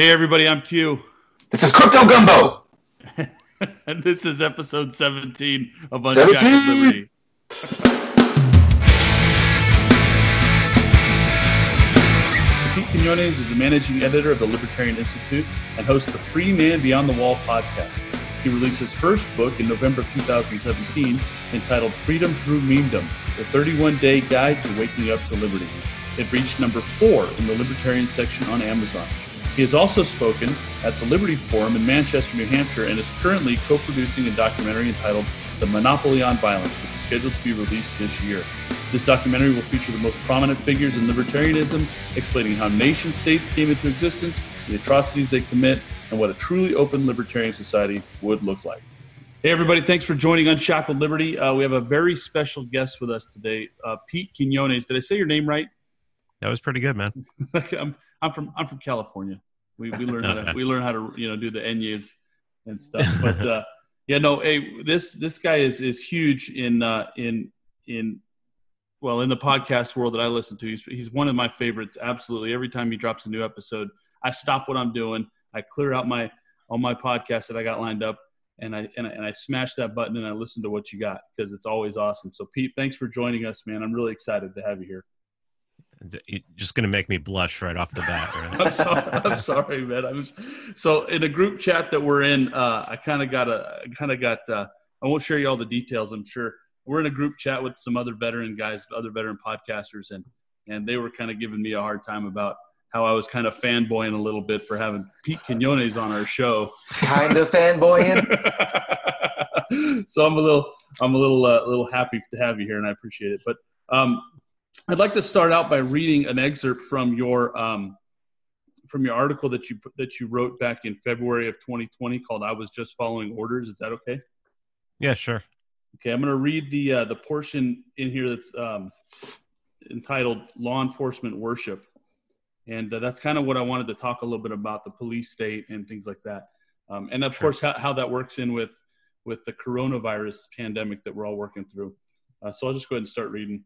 Hey, everybody, I'm Q. This is Crypto Gumbo. and this is episode 17 of 17. Unshackled Liberty. Pete Quinones is the managing editor of the Libertarian Institute and hosts the Free Man Beyond the Wall podcast. He released his first book in November of 2017 entitled Freedom Through Memedom, the 31 day guide to waking up to liberty. It reached number four in the Libertarian section on Amazon. He has also spoken at the Liberty Forum in Manchester, New Hampshire, and is currently co producing a documentary entitled The Monopoly on Violence, which is scheduled to be released this year. This documentary will feature the most prominent figures in libertarianism, explaining how nation states came into existence, the atrocities they commit, and what a truly open libertarian society would look like. Hey, everybody, thanks for joining Unshackled Liberty. Uh, we have a very special guest with us today, uh, Pete Quinones. Did I say your name right? That was pretty good, man. I'm, I'm from I'm from California. We we learn how to we learn how to you know do the enyes and stuff. But uh, yeah, no, hey, this this guy is is huge in uh, in in well in the podcast world that I listen to. He's he's one of my favorites. Absolutely, every time he drops a new episode, I stop what I'm doing. I clear out my all my podcasts that I got lined up, and I and I, and I smash that button and I listen to what you got because it's always awesome. So Pete, thanks for joining us, man. I'm really excited to have you here. You're just going to make me blush right off the bat. Right? I'm sorry, I'm sorry, man. I was so in a group chat that we're in. Uh, I kind of got a, kind of got. Uh, I won't share you all the details. I'm sure we're in a group chat with some other veteran guys, other veteran podcasters, and and they were kind of giving me a hard time about how I was kind of fanboying a little bit for having Pete Quinones on our show. Kind of fanboying. so I'm a little, I'm a little, uh, little happy to have you here, and I appreciate it. But um, I'd like to start out by reading an excerpt from your um, from your article that you that you wrote back in February of 2020 called "I Was Just Following Orders." Is that okay? Yeah, sure. Okay, I'm going to read the uh, the portion in here that's um, entitled "Law Enforcement Worship," and uh, that's kind of what I wanted to talk a little bit about the police state and things like that, um, and of sure. course how, how that works in with with the coronavirus pandemic that we're all working through. Uh, so I'll just go ahead and start reading.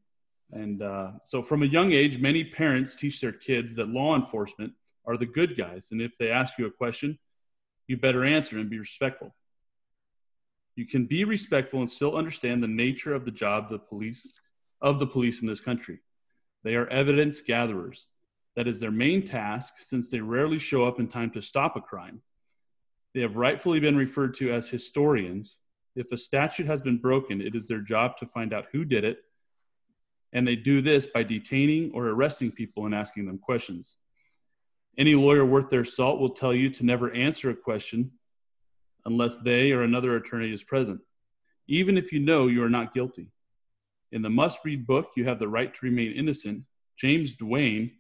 And uh, so, from a young age, many parents teach their kids that law enforcement are the good guys. And if they ask you a question, you better answer and be respectful. You can be respectful and still understand the nature of the job the police of the police in this country. They are evidence gatherers. That is their main task since they rarely show up in time to stop a crime. They have rightfully been referred to as historians. If a statute has been broken, it is their job to find out who did it and they do this by detaining or arresting people and asking them questions. Any lawyer worth their salt will tell you to never answer a question unless they or another attorney is present, even if you know you are not guilty. In the must read book, You Have the Right to Remain Innocent, James Duane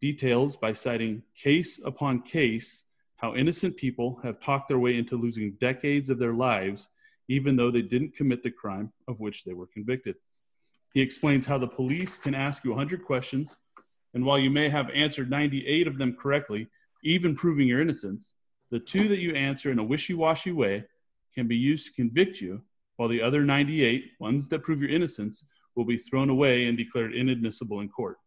details by citing case upon case how innocent people have talked their way into losing decades of their lives, even though they didn't commit the crime of which they were convicted. He explains how the police can ask you 100 questions, and while you may have answered 98 of them correctly, even proving your innocence, the two that you answer in a wishy washy way can be used to convict you, while the other 98, ones that prove your innocence, will be thrown away and declared inadmissible in court.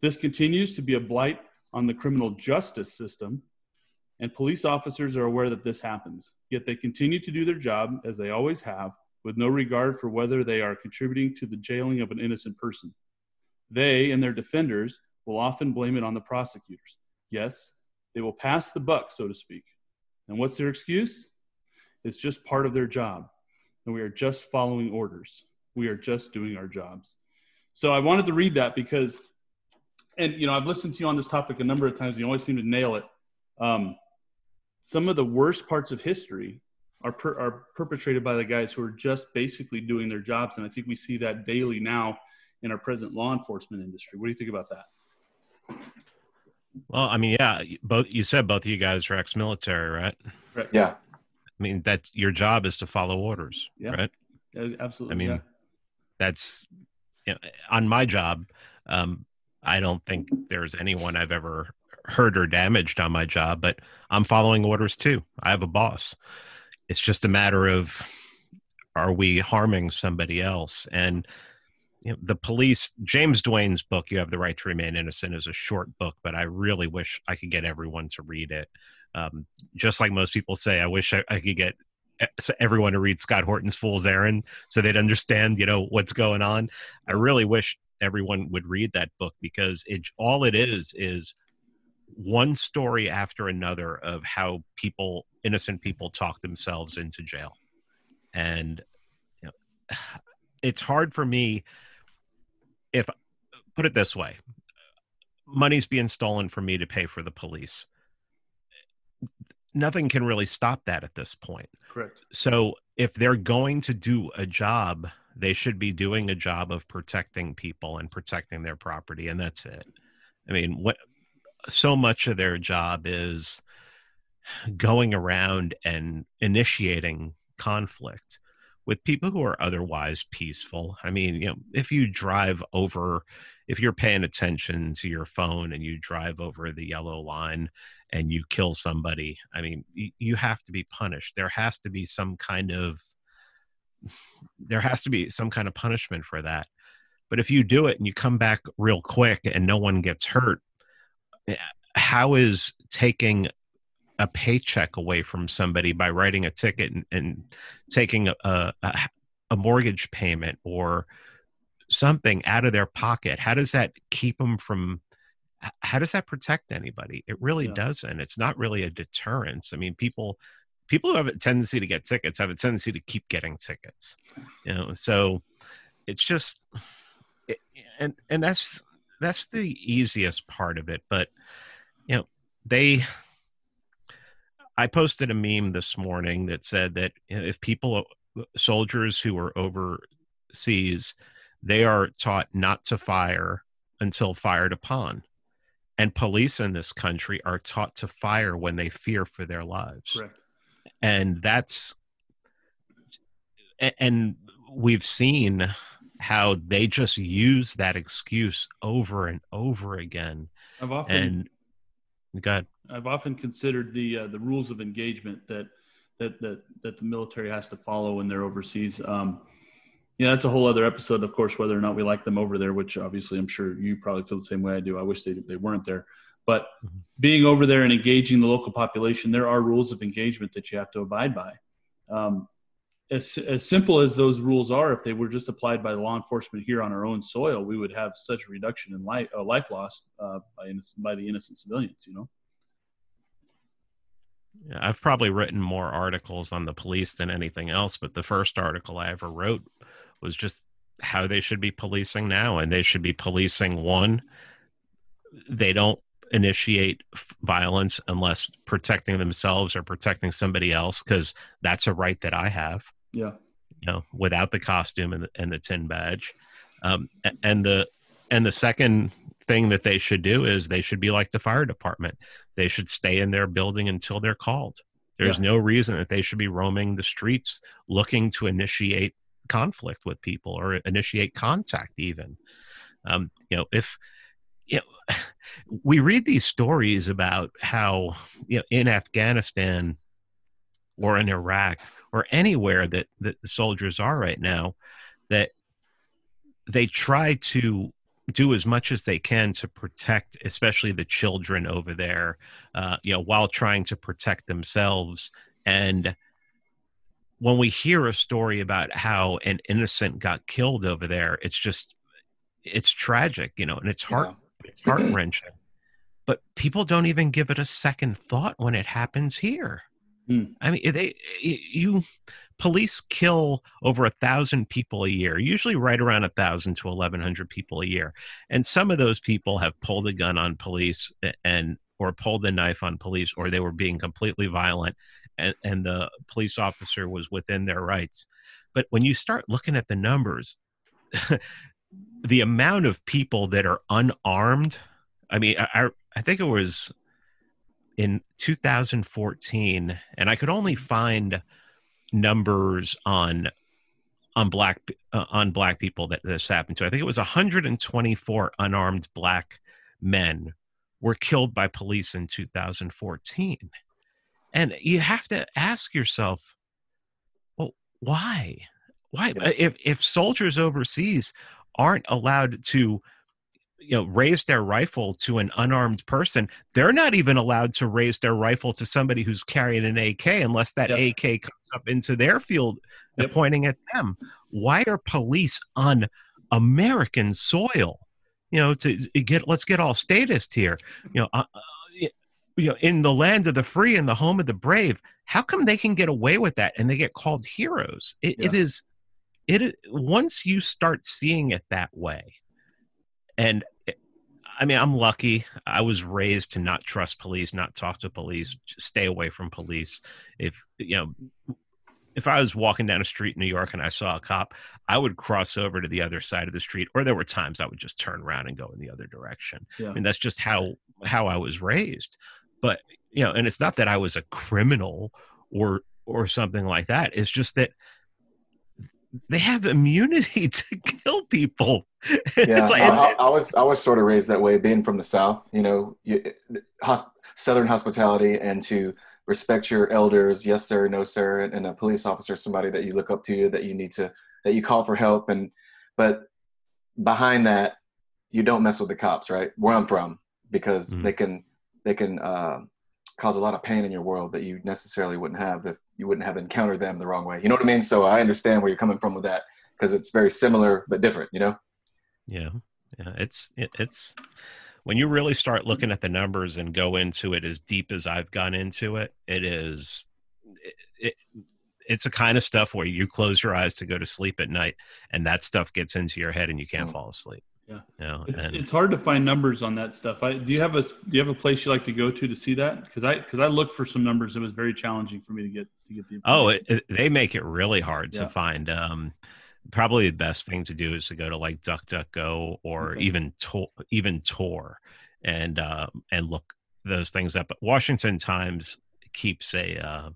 This continues to be a blight on the criminal justice system, and police officers are aware that this happens. Yet they continue to do their job, as they always have, with no regard for whether they are contributing to the jailing of an innocent person. They and their defenders will often blame it on the prosecutors. Yes, they will pass the buck, so to speak. And what's their excuse? It's just part of their job. And we are just following orders. We are just doing our jobs. So I wanted to read that because, and you know, I've listened to you on this topic a number of times. You always seem to nail it. Um, some of the worst parts of history are, per, are perpetrated by the guys who are just basically doing their jobs. And I think we see that daily now in our present law enforcement industry. What do you think about that? Well, I mean, yeah, both you said both of you guys are ex-military, right? Right. Yeah. I mean, that your job is to follow orders, yeah. right? Yeah, absolutely. I mean, yeah. that's you know, on my job. Um, I don't think there's anyone I've ever hurt or damaged on my job, but I'm following orders too. I have a boss it's just a matter of are we harming somebody else? And you know, the police james duane's book you have the right to remain innocent is a short book but i really wish i could get everyone to read it. Um, just like most people say i wish I, I could get everyone to read scott horton's fool's errand so they'd understand you know what's going on. I really wish everyone would read that book because it all it is is one story after another of how people innocent people talk themselves into jail. And you know, it's hard for me if put it this way money's being stolen from me to pay for the police. Nothing can really stop that at this point. Correct. So if they're going to do a job they should be doing a job of protecting people and protecting their property and that's it. I mean what so much of their job is going around and initiating conflict with people who are otherwise peaceful. I mean, you know, if you drive over, if you're paying attention to your phone and you drive over the yellow line and you kill somebody, I mean, you, have to be punished. There has to be some kind of there has to be some kind of punishment for that. But if you do it and you come back real quick and no one gets hurt, how is taking a paycheck away from somebody by writing a ticket and, and taking a, a, a mortgage payment or something out of their pocket? How does that keep them from how does that protect anybody? It really yeah. doesn't. It's not really a deterrence. I mean people people who have a tendency to get tickets have a tendency to keep getting tickets you know? So it's just it, and and that's that's the easiest part of it but you know they I posted a meme this morning that said that if people, uh, soldiers who are overseas, they are taught not to fire until fired upon. And police in this country are taught to fire when they fear for their lives. Correct. And that's, and we've seen how they just use that excuse over and over again. I've often, and God, I've often considered the uh, the rules of engagement that that that that the military has to follow when they're overseas. Um, yeah, that's a whole other episode, of course, whether or not we like them over there, which obviously I'm sure you probably feel the same way I do. I wish they, they weren't there. But mm-hmm. being over there and engaging the local population, there are rules of engagement that you have to abide by. Um, as, as simple as those rules are, if they were just applied by law enforcement here on our own soil, we would have such a reduction in life, uh, life lost uh, by, innocent, by the innocent civilians, you know? I've probably written more articles on the police than anything else, but the first article I ever wrote was just how they should be policing now. And they should be policing one, they don't initiate violence unless protecting themselves or protecting somebody else, because that's a right that I have. Yeah. You know, without the costume and the, and the tin badge. Um, and the and the second thing that they should do is they should be like the fire department. They should stay in their building until they're called. There's yeah. no reason that they should be roaming the streets looking to initiate conflict with people or initiate contact even. Um, you know, if you know, we read these stories about how you know in Afghanistan or in Iraq or anywhere that, that the soldiers are right now, that they try to do as much as they can to protect, especially the children over there, uh, you know, while trying to protect themselves. And when we hear a story about how an innocent got killed over there, it's just, it's tragic, you know, and it's heart, yeah. it's heart wrenching. but people don't even give it a second thought when it happens here. Mm. I mean, they, you, police kill over a thousand people a year, usually right around a thousand to eleven hundred people a year. And some of those people have pulled a gun on police and or pulled a knife on police, or they were being completely violent, and, and the police officer was within their rights. But when you start looking at the numbers, the amount of people that are unarmed, I mean, I, I think it was in 2014, and I could only find numbers on on black uh, on black people that this happened to. I think it was 124 unarmed black men were killed by police in 2014. And you have to ask yourself, well, why? Why if if soldiers overseas aren't allowed to you know raise their rifle to an unarmed person they're not even allowed to raise their rifle to somebody who's carrying an ak unless that Yep. ak comes up into their field Yep. pointing at them why are police on american soil you know to get let's get all statist here you know uh, uh, you know in the land of the free and the home of the brave how come they can get away with that and they get called heroes it, it Yeah. is it once you start seeing it that way and i mean i'm lucky i was raised to not trust police not talk to police stay away from police if you know if i was walking down a street in new york and i saw a cop i would cross over to the other side of the street or there were times i would just turn around and go in the other direction Yeah. I mean, that's just how how I was raised. But you know, and it's not that I was a criminal or or something like that. It's just that they have immunity to kill people. Yeah, like, I, I, was I was sort of raised that way, being from the South. You know, you, hosp- Southern hospitality and to respect your elders, yes sir, no sir, and, and a police officer, somebody that you look up to, that you need to that you call for help, and but behind that, you don't mess with the cops, right? Where I'm from, because Mhm. they can they can uh, cause a lot of pain in your world that you necessarily wouldn't have if you wouldn't have encountered them the wrong way. You know what I mean? So I understand where you're coming from with that because it's very similar but different. You know? yeah, yeah. It's it, it's when you really start looking at the numbers and go into it as deep as I've gone into it. It is it, it it's a kind of stuff where you close your eyes to go to sleep at night, and that stuff gets into your head, and you can't Mm. fall asleep. Yeah. you know, It's, and it's hard to find numbers on that stuff. I, do you have a do you have a place you like to go to to see that? Because I because I looked for some numbers. It was very challenging for me to get to get the. Oh, it, it, they make it really hard Yeah. to find. Um, probably the best thing to do is to go to like DuckDuckGo or Okay. even Tor, even Tor, and uh, and look those things up. But Washington Times keeps a uh,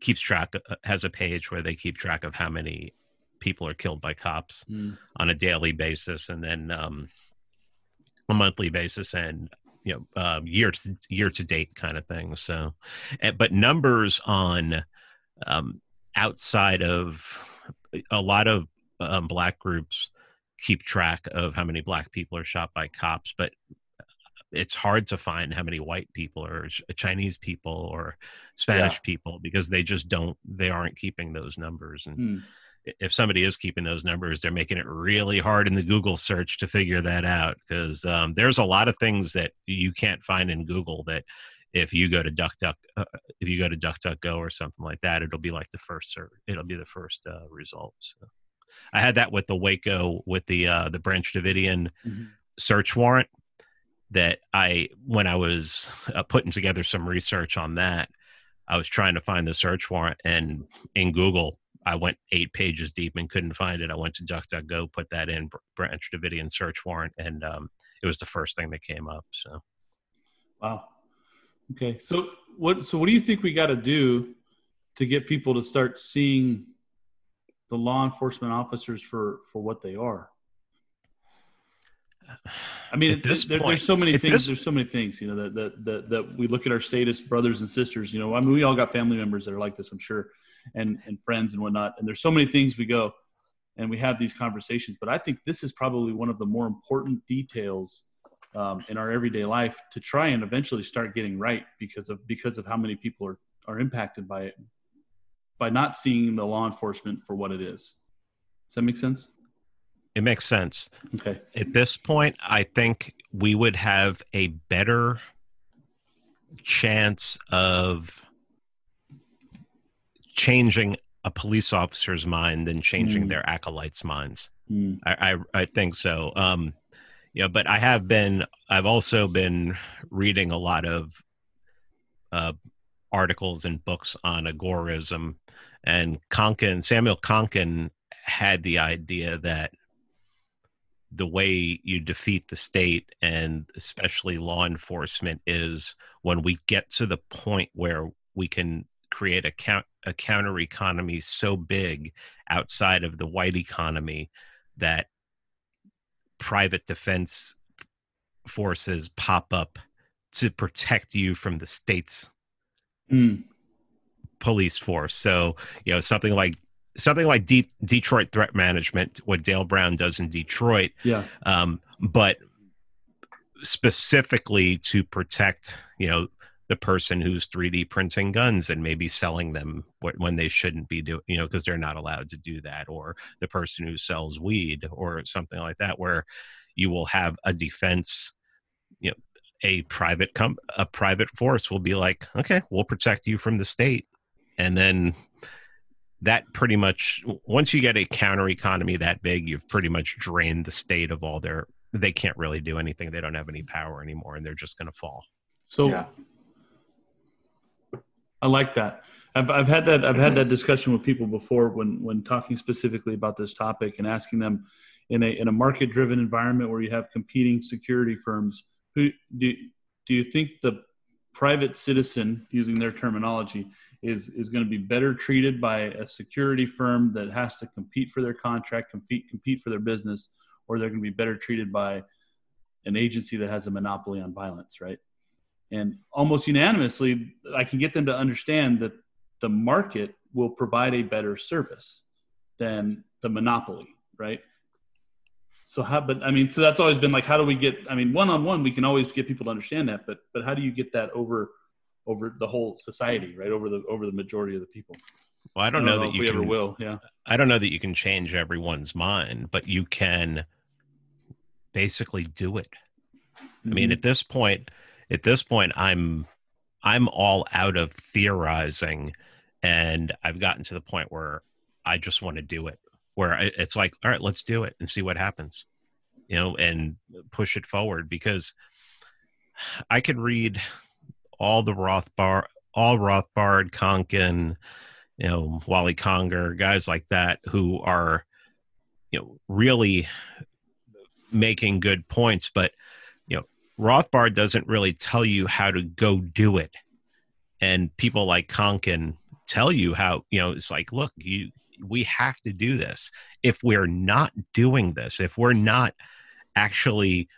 keeps track uh, has a page where they keep track of how many people are killed by cops Hmm. on a daily basis, and then um, a monthly basis, and you know um, year to year to date kind of thing. So, eh, but numbers on um, outside of a lot of um, black groups keep track of how many black people are shot by cops, but it's hard to find how many white people or Chinese people or Spanish people because they just don't they aren't keeping those numbers and Hmm. If somebody is keeping those numbers, they're making it really hard in the Google search to figure that out because um, there's a lot of things that you can't find in Google that if you go to DuckDuck, uh, if you go to DuckDuckGo or something like that, it'll be like the first search. It'll be the first uh, result. So I had that with the Waco with the uh, the Branch Davidian Mhm. search warrant that I when I was uh, putting together some research on that, I was trying to find the search warrant and in Google I went eight pages deep and couldn't find it. I went to DuckDuckGo, put that in Br- Branch Davidian search warrant, and um, it was the first thing that came up. So Wow. Okay. So what so what do you think we got to do to get people to start seeing the law enforcement officers for for what they are? I mean, At this there- point- there's so many things. this- there's so many things, you know, that, that that that we look at our statist brothers and sisters. You know, I mean, we all got family members that are like this, I'm sure, and and friends and whatnot. And there's so many things we go and we have these conversations. But I think this is probably one of the more important details um, in our everyday life to try and eventually start getting right because of because of how many people are are impacted by it by not seeing the law enforcement for what it is. Does that make sense? it makes sense. Okay. At this point, I think we would have a better chance of changing a police officer's mind than changing Mm. their acolytes' minds. Hmm. I, I I think so. Um, yeah, but I have been. I've also been reading a lot of uh, articles and books on agorism, and Konkin Samuel Konkin had the idea that the way you defeat the state and especially law enforcement is when we get to the point where we can create a count a counter economy so big outside of the white economy that private defense forces pop up to protect you from the state's Hmm. police force. So, you know, something like something like De- Detroit Threat Management, what Dale Brown does in Detroit, Yeah. um, but specifically to protect, you know, the person who's 3D printing guns and maybe selling them when they shouldn't be doing, you know, because they're not allowed to do that, or the person who sells weed or something like that, where you will have a defense, you know, a private com- a private force will be like, okay, we'll protect you from the state, and then that pretty much once you get a counter economy that big, you've pretty much drained the state of all their. They can't really do anything. They don't have any power anymore, and they're just going to fall. So Yeah. I like that. I've, I've had that I've had that discussion with people before when when talking specifically about this topic and asking them in a in a market driven environment where you have competing security firms who do do you think the private citizen using their terminology is is going to be better treated by a security firm that has to compete for their contract compete compete for their business or they're going to be better treated by an agency that has a monopoly on violence right and almost unanimously i can get them to understand that the market will provide a better service than the monopoly right so how but i mean so that's always been like how do we get i mean one-on-one we can always get people to understand that but but how do you get that over over the whole society right over the over the majority of the people Well, I don't, know, that if you we can. ever will yeah I don't know that you can change everyone's mind, but you can basically do it. I Mm-hmm. mean, at this point, at this point, I'm I'm all out of theorizing, and I've gotten to the point where I just want to do it. Where it's like, all right, let's do it and see what happens, you know, and push it forward because I could read all the Rothbard, all Rothbard, Konkin, you know, Wally Conger, guys like that who are, you know, really making good points, but Rothbard doesn't really tell you how to go do it. And people like Konkin tell you how, you know, it's like, look, you we have to do this. If we're not doing this, if we're not actually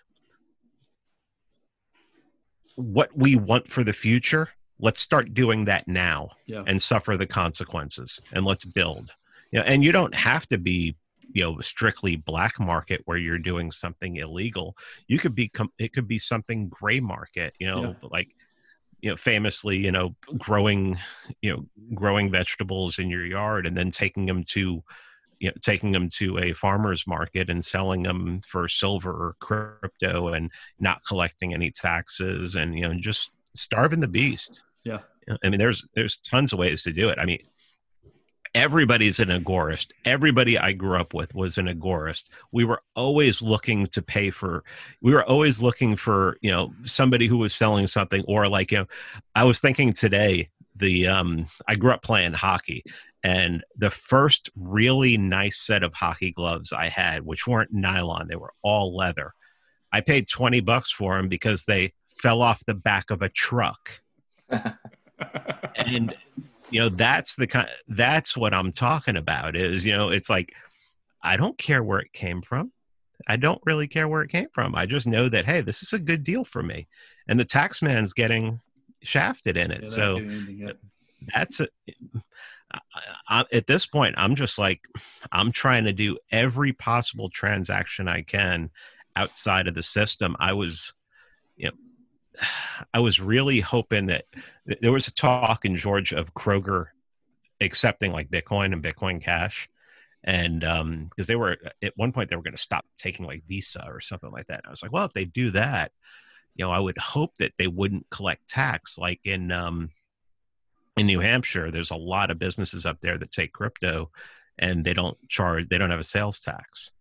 what we want for the future, let's start doing that now yeah and suffer the consequences and let's build you know, and you don't have to be you know strictly black market where you're doing something illegal you could be it could be something gray market you know like you know famously you know growing you know growing vegetables in your yard and then taking them to you know taking them to a farmer's market and selling them for silver or crypto and not collecting any taxes and you know just starving the beast. Yeah I mean, there's there's tons of ways to do it. I mean, everybody's an agorist. Everybody I grew up with was an agorist. We were always looking to pay for. We were always looking for you know somebody who was selling something or like you know. I was thinking today. The um, I grew up playing hockey, and the first really nice set of hockey gloves I had, which weren't nylon, they were all leather. I paid twenty bucks for them because they fell off the back of a truck and you know that's the kind that's what i'm talking about is you know it's like i don't care where it came from. I don't really care where it came from. I just know that hey this is a good deal for me. And the tax man's getting shafted in it. Yeah, so not doing anything yet. that's a, I, at this point i'm just like i'm trying to do every possible transaction i can outside of the system. I was you know i was really hoping that there was a talk in georgia of kroger accepting like bitcoin and bitcoin cash and um because they were at one point they were going to stop taking like visa or something like that and i was like well if they do that you know i would hope that they wouldn't collect tax like in um in New Hampshire, there's a lot of businesses up there that take crypto and they don't charge, they don't have a sales tax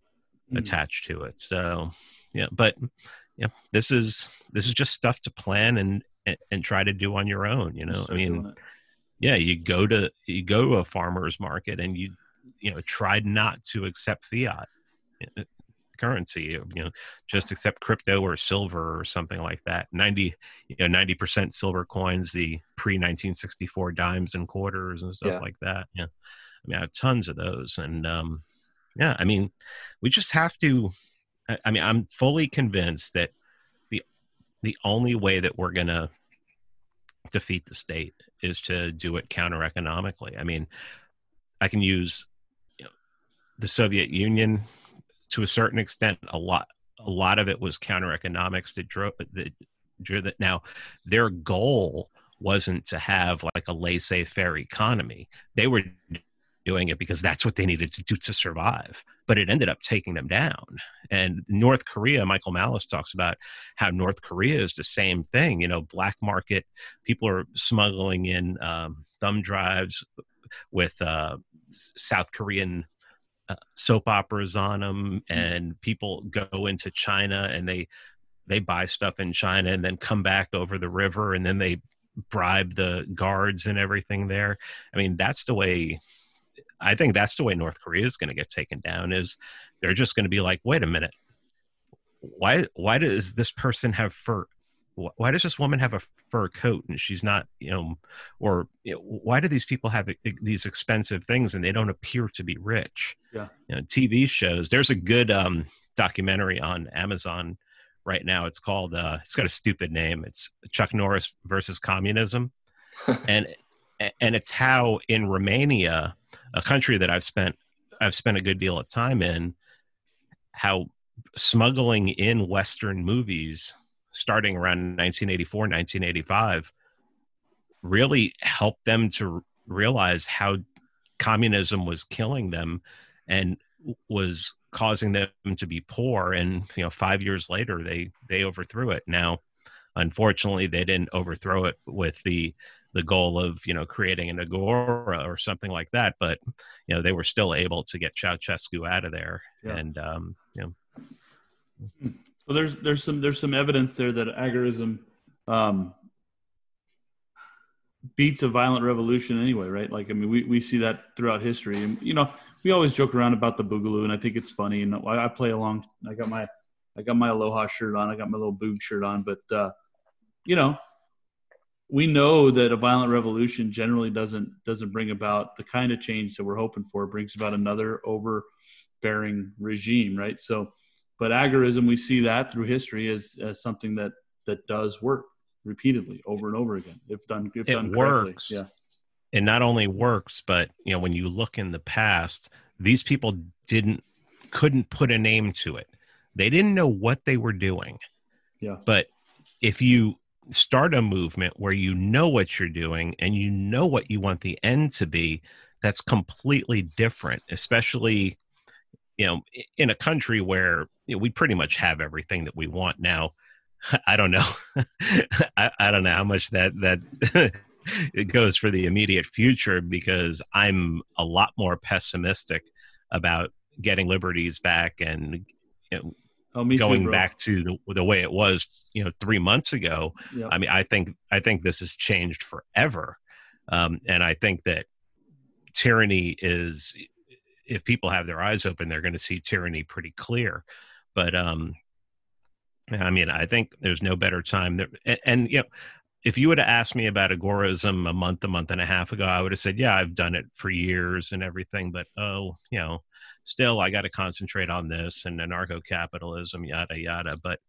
Mm. attached to it. So, yeah, but yeah, this is, this is just stuff to plan and, and, and try to do on your own. You know, I mean, yeah, you go to, you go to a farmer's market and you, you know, try not to accept fiat currency, you know, just accept crypto or silver or something like that. 90, you know, 90% silver coins, the pre 1964 dimes and quarters and stuff Yeah. like that. Yeah. I mean, I have tons of those. And, um, yeah, I mean, we just have to, I, mean, I'm fully convinced that the, the only way that we're going to defeat the state is to do it counter economically. I mean, I can use you know, the Soviet Union to a certain extent. A lot a lot of it was counter economics that drove that drew that. Now, their goal wasn't to have like a laissez-faire economy. They were doing it because that's what they needed to do to survive. But it ended up taking them down. And North Korea, Michael Malice talks about how North Korea is the same thing. You know, black market people are smuggling in um, thumb drives with uh, South Korean uh, soap operas on them, and people go into China and they they buy stuff in China and then come back over the river and then they bribe the guards and everything there. I mean, that's the way I think that's the way North Korea is going to get taken down is they're just going to be like, wait a minute. Why why does this person have fur? Why does this woman have a fur coat and she's not you know or you know, why do these people have these expensive things and they don't appear to be rich? Yeah. You know tv shows there's a good um documentary on amazon right now. It's called uh it's got a stupid name. It's chuck norris versus communism. And and it's how in romania a country that i've spent i've spent a good deal of time in how smuggling in western movies starting around 1984, 1985, really helped them to realize how communism was killing them and was causing them to be poor. And you know 5 years later they they overthrew it. Now unfortunately they didn't overthrow it with the the goal of you know creating an agora or something like that but you know they were still able to get Ceausescu out of there yeah. and um you know hmm. So there's there's some there's some evidence there that agorism um, beats a violent revolution anyway, right? Like I mean, we, we see that throughout history, and you know, we always joke around about the boogaloo, and I think it's funny, and I, I play along. I got my I got my aloha shirt on, I got my little boog shirt on, but uh, you know, we know that a violent revolution generally doesn't doesn't bring about the kind of change that we're hoping for. It brings about another overbearing regime, right? So but agorism, we see that through history as, as something that, that does work repeatedly over and over again if done if it done works. Yeah. It not only works but you know when you look in the past these people didn't couldn't put a name to it. They didn't know what they were doing. Yeah. But if you start a movement where you know what you're doing and you know what you want the end to be that's completely different especially you know in a country where you know, we pretty much have everything that we want now. I don't know. I, I don't know how much that that it goes for the immediate future because I'm a lot more pessimistic about getting liberties back and you know, oh, going too, back to the, the way it was, you know, three months ago. Yep. I mean, I think I think this has changed forever, um, and I think that tyranny is if people have their eyes open, they're going to see tyranny pretty clear. But um, I mean, I think there's no better time. There, and, and you know, if you would have asked me about agorism a month, a month and a half ago, I would have said, yeah, I've done it for years and everything. But oh, you know, still, I got to concentrate on this and anarcho-capitalism, yada yada. But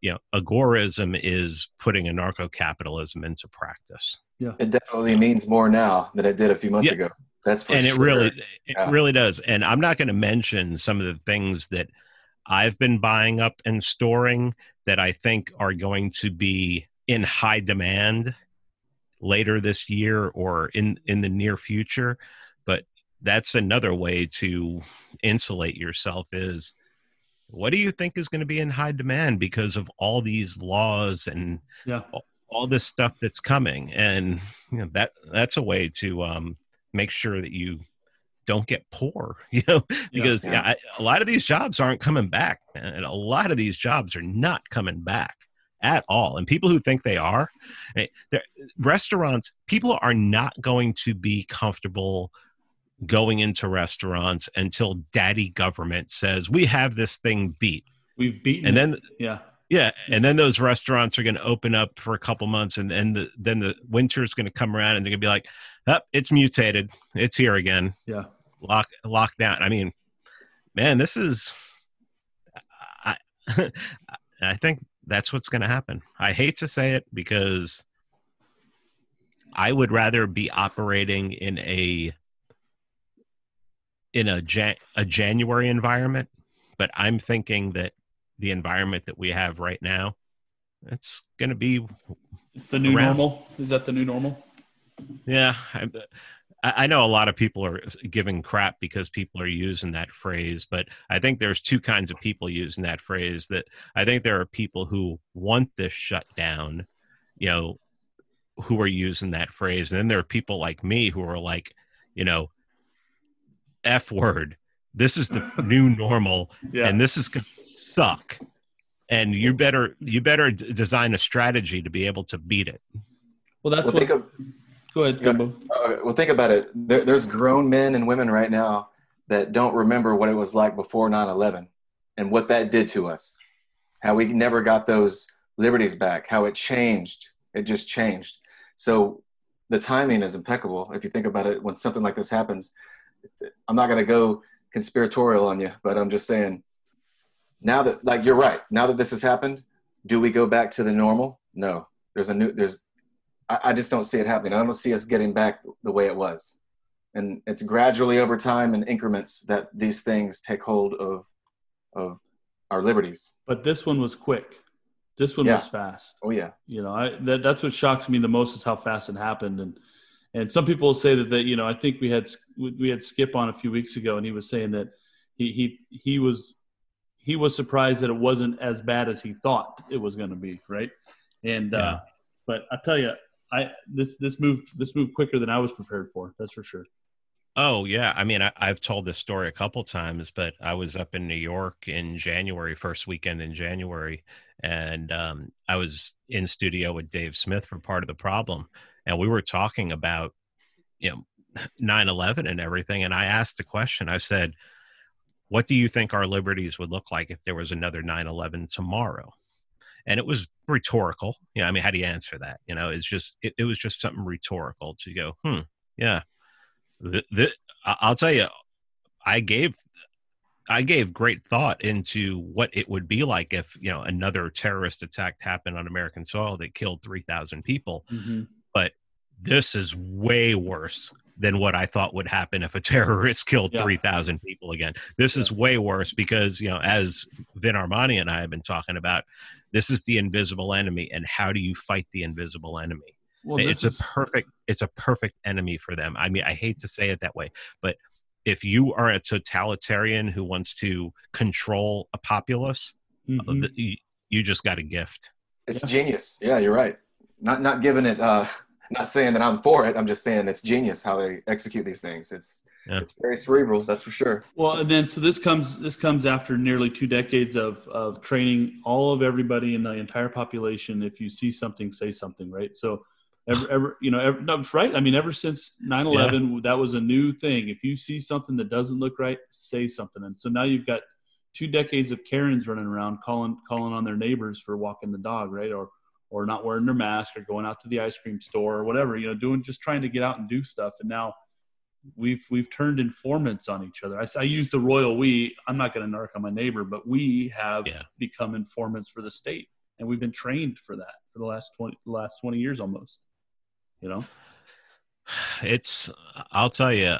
you know, agorism is putting anarcho-capitalism into practice. Yeah, it definitely means more now than it did a few months yeah. ago. That's for sure. and sure. it really, it yeah. really does. And I'm not going to mention some of the things that I've been buying up and storing that I think are going to be in high demand later this year or in in the near future but that's another way to insulate yourself is what do you think is going to be in high demand because of all these laws and yeah. all this stuff that's coming and you know, that that's a way to um, make sure that you don't get poor, you know, because yeah, yeah. I, a lot of these jobs aren't coming back, and a lot of these jobs are not coming back at all. And people who think they are, eh, restaurants, people are not going to be comfortable going into restaurants until daddy government says we have this thing beat. We've beaten, and then yeah, yeah, and then those restaurants are going to open up for a couple months, and then the then the winter is going to come around, and they're going to be like, "Up, oh, it's mutated. It's here again." Yeah, lock lock down. I mean, man, this is. I I think that's what's going to happen. I hate to say it because I would rather be operating in a in a Jan- a January environment, but I'm thinking that the environment that we have right now, it's going to be. It's the new Around. normal. Is that the new normal? Yeah, I, I know a lot of people are giving crap because people are using that phrase, but I think there's two kinds of people using that phrase. That I think there are people who want this shutdown, you know, who are using that phrase, and then there are people like me who are like, you know, f word. This is the new normal, Yeah. and this is going to suck. And you better you better d- design a strategy to be able to beat it. well, that's Well, what. think of, go ahead, Gumbo. uh, well, think about it. There, there's grown men and women right now that don't remember what it was like before 9/11 and what that did to us. How we never got those liberties back. How it changed. It just changed. So the timing is impeccable. If you think about it, when something like this happens, I'm not going to go conspiratorial on you, but I'm just saying. Now that, like, you're right. Now that this has happened, do we go back to the normal? No. There's a new. There's I, I just don't see it happening. I don't see us getting back the way it was. And it's gradually over time in increments that these things take hold of of our liberties. But this one was quick. This one Yeah. was fast. Oh yeah. You know, I, that, that's what shocks me the most is how fast it happened. And and some people say that that you know I think we had we had Skip on a few weeks ago, and he was saying that he he he was he was surprised that it wasn't as bad as he thought it was going to be, right? And Yeah. uh, but I tell you, I this this moved this moved quicker than I was prepared for. That's for sure. Oh yeah, I mean I, I've told this story a couple times, but I was up in New York in January, first weekend in January, and um, I was in studio with Dave Smith for part of the problem, and we were talking about you know 9/11 and everything, and I asked the question. I said, "What do you think our liberties would look like if there was another 9/11 tomorrow?" And it was rhetorical. You know, I mean, how do you answer that? You know, it's just it, it was just something rhetorical to go, hmm, yeah the, the, I'll tell you, I gave I gave great thought into what it would be like if you know another terrorist attack happened on American soil that killed three thousand people. But this is way worse than what I thought would happen if a terrorist killed Yeah. three thousand people again. This is way worse because you know, as Vin Armani and I have been talking about, this is the invisible enemy, and how do you fight the invisible enemy? Well, it's this a perfect it's a perfect enemy for them i mean i hate to say it that way but if you are a totalitarian who wants to control a populace Mhm. you, you just got a gift It's Yeah. genius. Yeah, you're right. Not not giving it uh not saying that I'm for it. I'm just saying it's genius how they execute these things. It's Yeah. it's very cerebral, that's for sure. Well, and then so this comes this comes after nearly two decades of of training all of everybody in the entire population. If you see something, say something, right? So, ever, ever you know, ever, no, right. I mean, ever since 9-11, that was a new thing. If you see something that doesn't look right, say something. And so now you've got two decades of Karens running around calling calling on their neighbors for walking the dog, right? Or or not wearing their mask or going out to the ice cream store or whatever, you know, doing just trying to get out and do stuff. And now we've we've turned informants on each other. i, I use the royal we. I'm not going to narc on my neighbor, but we have Yeah. become informants for the state, and we've been trained for that for the last twenty the last twenty years almost. You know, it's i'll tell you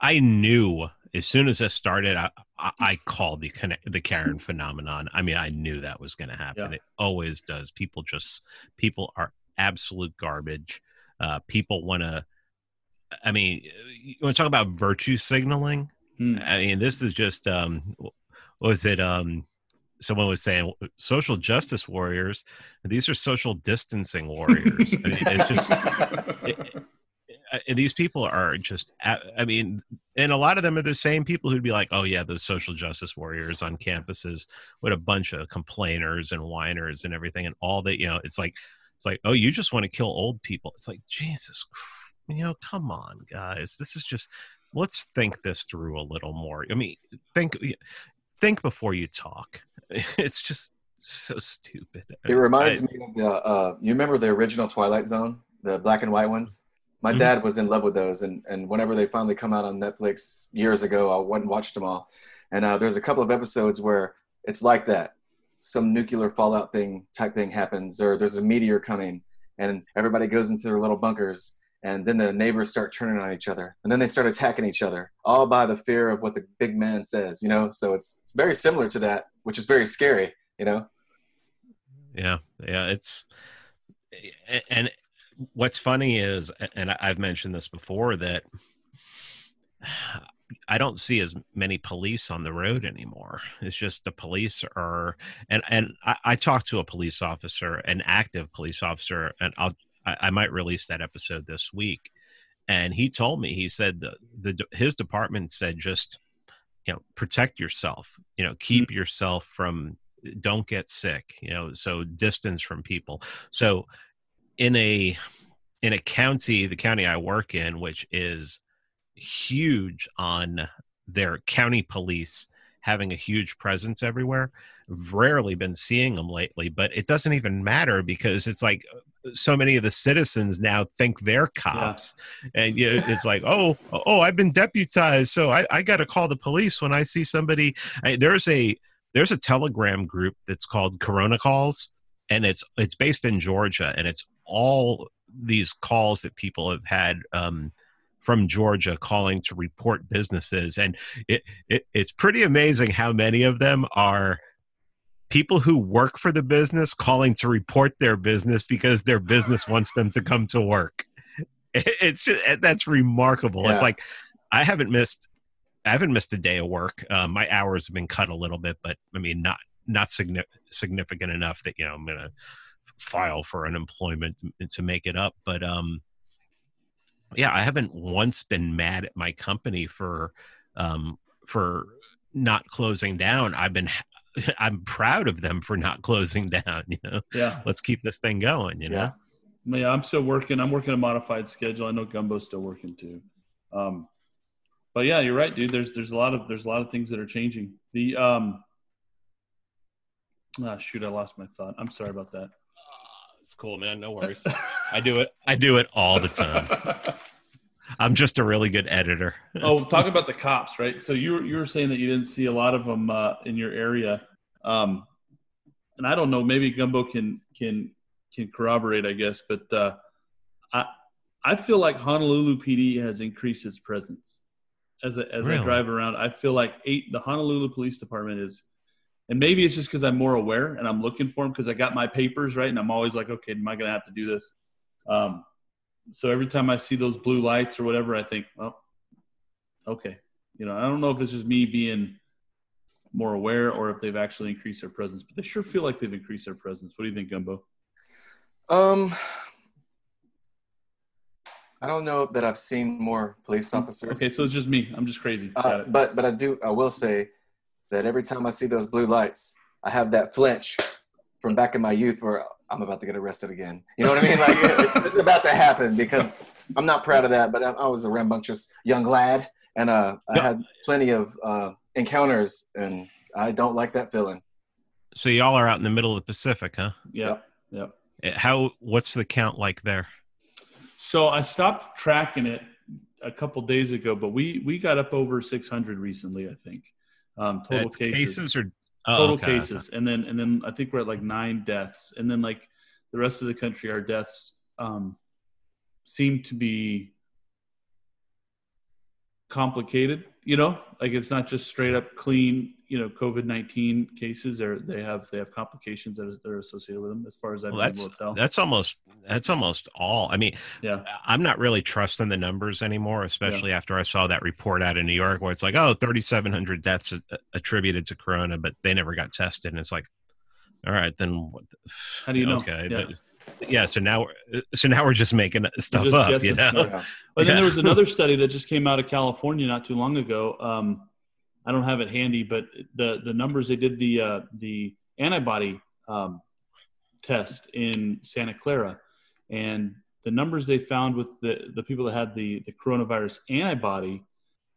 i knew as soon as this started i i, I called the the karen phenomenon i mean i knew that was going to happen Yeah. it always does people just people are absolute garbage uh people want to i mean you want to talk about virtue signaling Hmm. I mean, this is just um, was it um, someone was saying social justice warriors. These are social distancing warriors. I mean, it's just it- these people are just i mean, and a lot of them are the same people who'd be like, "Oh yeah, those social justice warriors on campuses. What a bunch of complainers and whiners and everything, and all that. You know, it's like." It's like, oh, you just want to kill old people. It's like, Jesus, you know, come on, guys. This is just let's think this through a little more. I mean, think think before you talk. It's just so stupid. It reminds I- me of the uh you remember the original Twilight Zone, the black and white ones? My Mhm. dad was in love with those and and whenever they finally come out on Netflix years ago, I went and watched them all. And uh, there's a couple of episodes where it's like that. Some nuclear fallout thing type thing happens or there's a meteor coming and everybody goes into their little bunkers and then the neighbors start turning on each other and then they start attacking each other all by the fear of what the big man says you know so it's, it's very similar to that which is very scary you know yeah yeah it's and what's funny is and i've mentioned this before that I don't see as many police on the road anymore. It's just the police are, and and I, I talked to a police officer, an active police officer, and I'll I, I might release that episode this week. And he told me, he said the, the his department said just, you know, protect yourself. You know, keep mm-hmm. yourself from, don't get sick. You know, so distance from people. So, in a in a county, the county I work in, which is huge on their county police having a huge presence everywhere. rarely been seeing them lately, but it doesn't even matter because it's like uh, so many of the citizens now think they're cops, yeah. and you know, it's like, oh, oh, I've been deputized, so I, I got to call the police when I see somebody. I, there's a there's a Telegram group that's called Corona Calls, and it's it's based in Georgia, and it's all these calls that people have had. Um, from Georgia calling to report businesses, and it, it it's pretty amazing how many of them are people who work for the business calling to report their business because their business wants them to come to work. It's just that's remarkable. Yeah. It's like I haven't missed I haven't missed a day of work. Uh, my hours have been cut a little bit, but I mean not not significant enough that you know I'm gonna file for unemployment to, to make it up. But um, yeah, I haven't once been mad at my company for um, for not closing down. I've been I'm proud of them for not closing down. You know, yeah. Let's keep this thing going. You know. Yeah. yeah, I'm still working. I'm working a modified schedule. I know Gumbo's still working too. Um, but yeah, you're right, dude. There's there's a lot of there's a lot of things that are changing. The um, ah, shoot, I lost my thought. I'm sorry about that. It's cool, man. No worries. I do it. I do it all the time. I'm just a really good editor. oh, talk about the cops, right? So you were, you were saying that you didn't see a lot of them uh, in your area, um, and I don't know. Maybe Gumbo can can can corroborate, I guess. But uh, I I feel like Honolulu PD has increased its presence as a, as really? I drive around. I feel like eight the Honolulu Police Department is and maybe it's just because I'm more aware and I'm looking for them because I got my papers right, and I'm always like, okay, am I going to have to do this? Um, so every time I see those blue lights or whatever, I think, well, okay, you know, I don't know if it's just me being more aware or if they've actually increased their presence, but they sure feel like they've increased their presence. What do you think, Gumbo? Um, I don't know that I've seen more police officers. Okay, so it's just me. I'm just crazy. Uh, but but I do. I will say that every time I see those blue lights, I have that flinch from back in my youth where I'm about to get arrested again. You know what I mean? Like it's, it's, about to happen because I'm not proud of that, but I, I was a rambunctious young lad and uh, I yep. had plenty of uh, encounters and I don't like that feeling. So y'all are out in the middle of the Pacific, huh? Yeah. Yep. Eh, how, what's the count like there? So I stopped tracking it a couple days ago, but we, we got up over 600 recently, I think um, total cases. cases or oh, total okay, cases, okay. and then and then I think we're at like nine deaths, and then like the rest of the country, our deaths um, seem to be complicated. You know, like it's not just straight up clean you know COVID nineteen cases, or they have they have complications that are, associated with them. As far as I've well, been able to tell, that's almost that's almost all. I mean, yeah, I'm not really trusting the numbers anymore, especially yeah. after I saw that report out in New York where it's like, oh, 3,700 deaths attributed to Corona, but they never got tested, and it's like, all right, then what? How do you know? Okay, yeah. Yeah so now so now we're just making stuff just up you know? Yeah. but then there was another study that just came out of california not too long ago. Um, I don't have it handy, but the the numbers they did the uh, the antibody um, test in Santa Clara, and the numbers they found with the the people that had the the coronavirus antibody,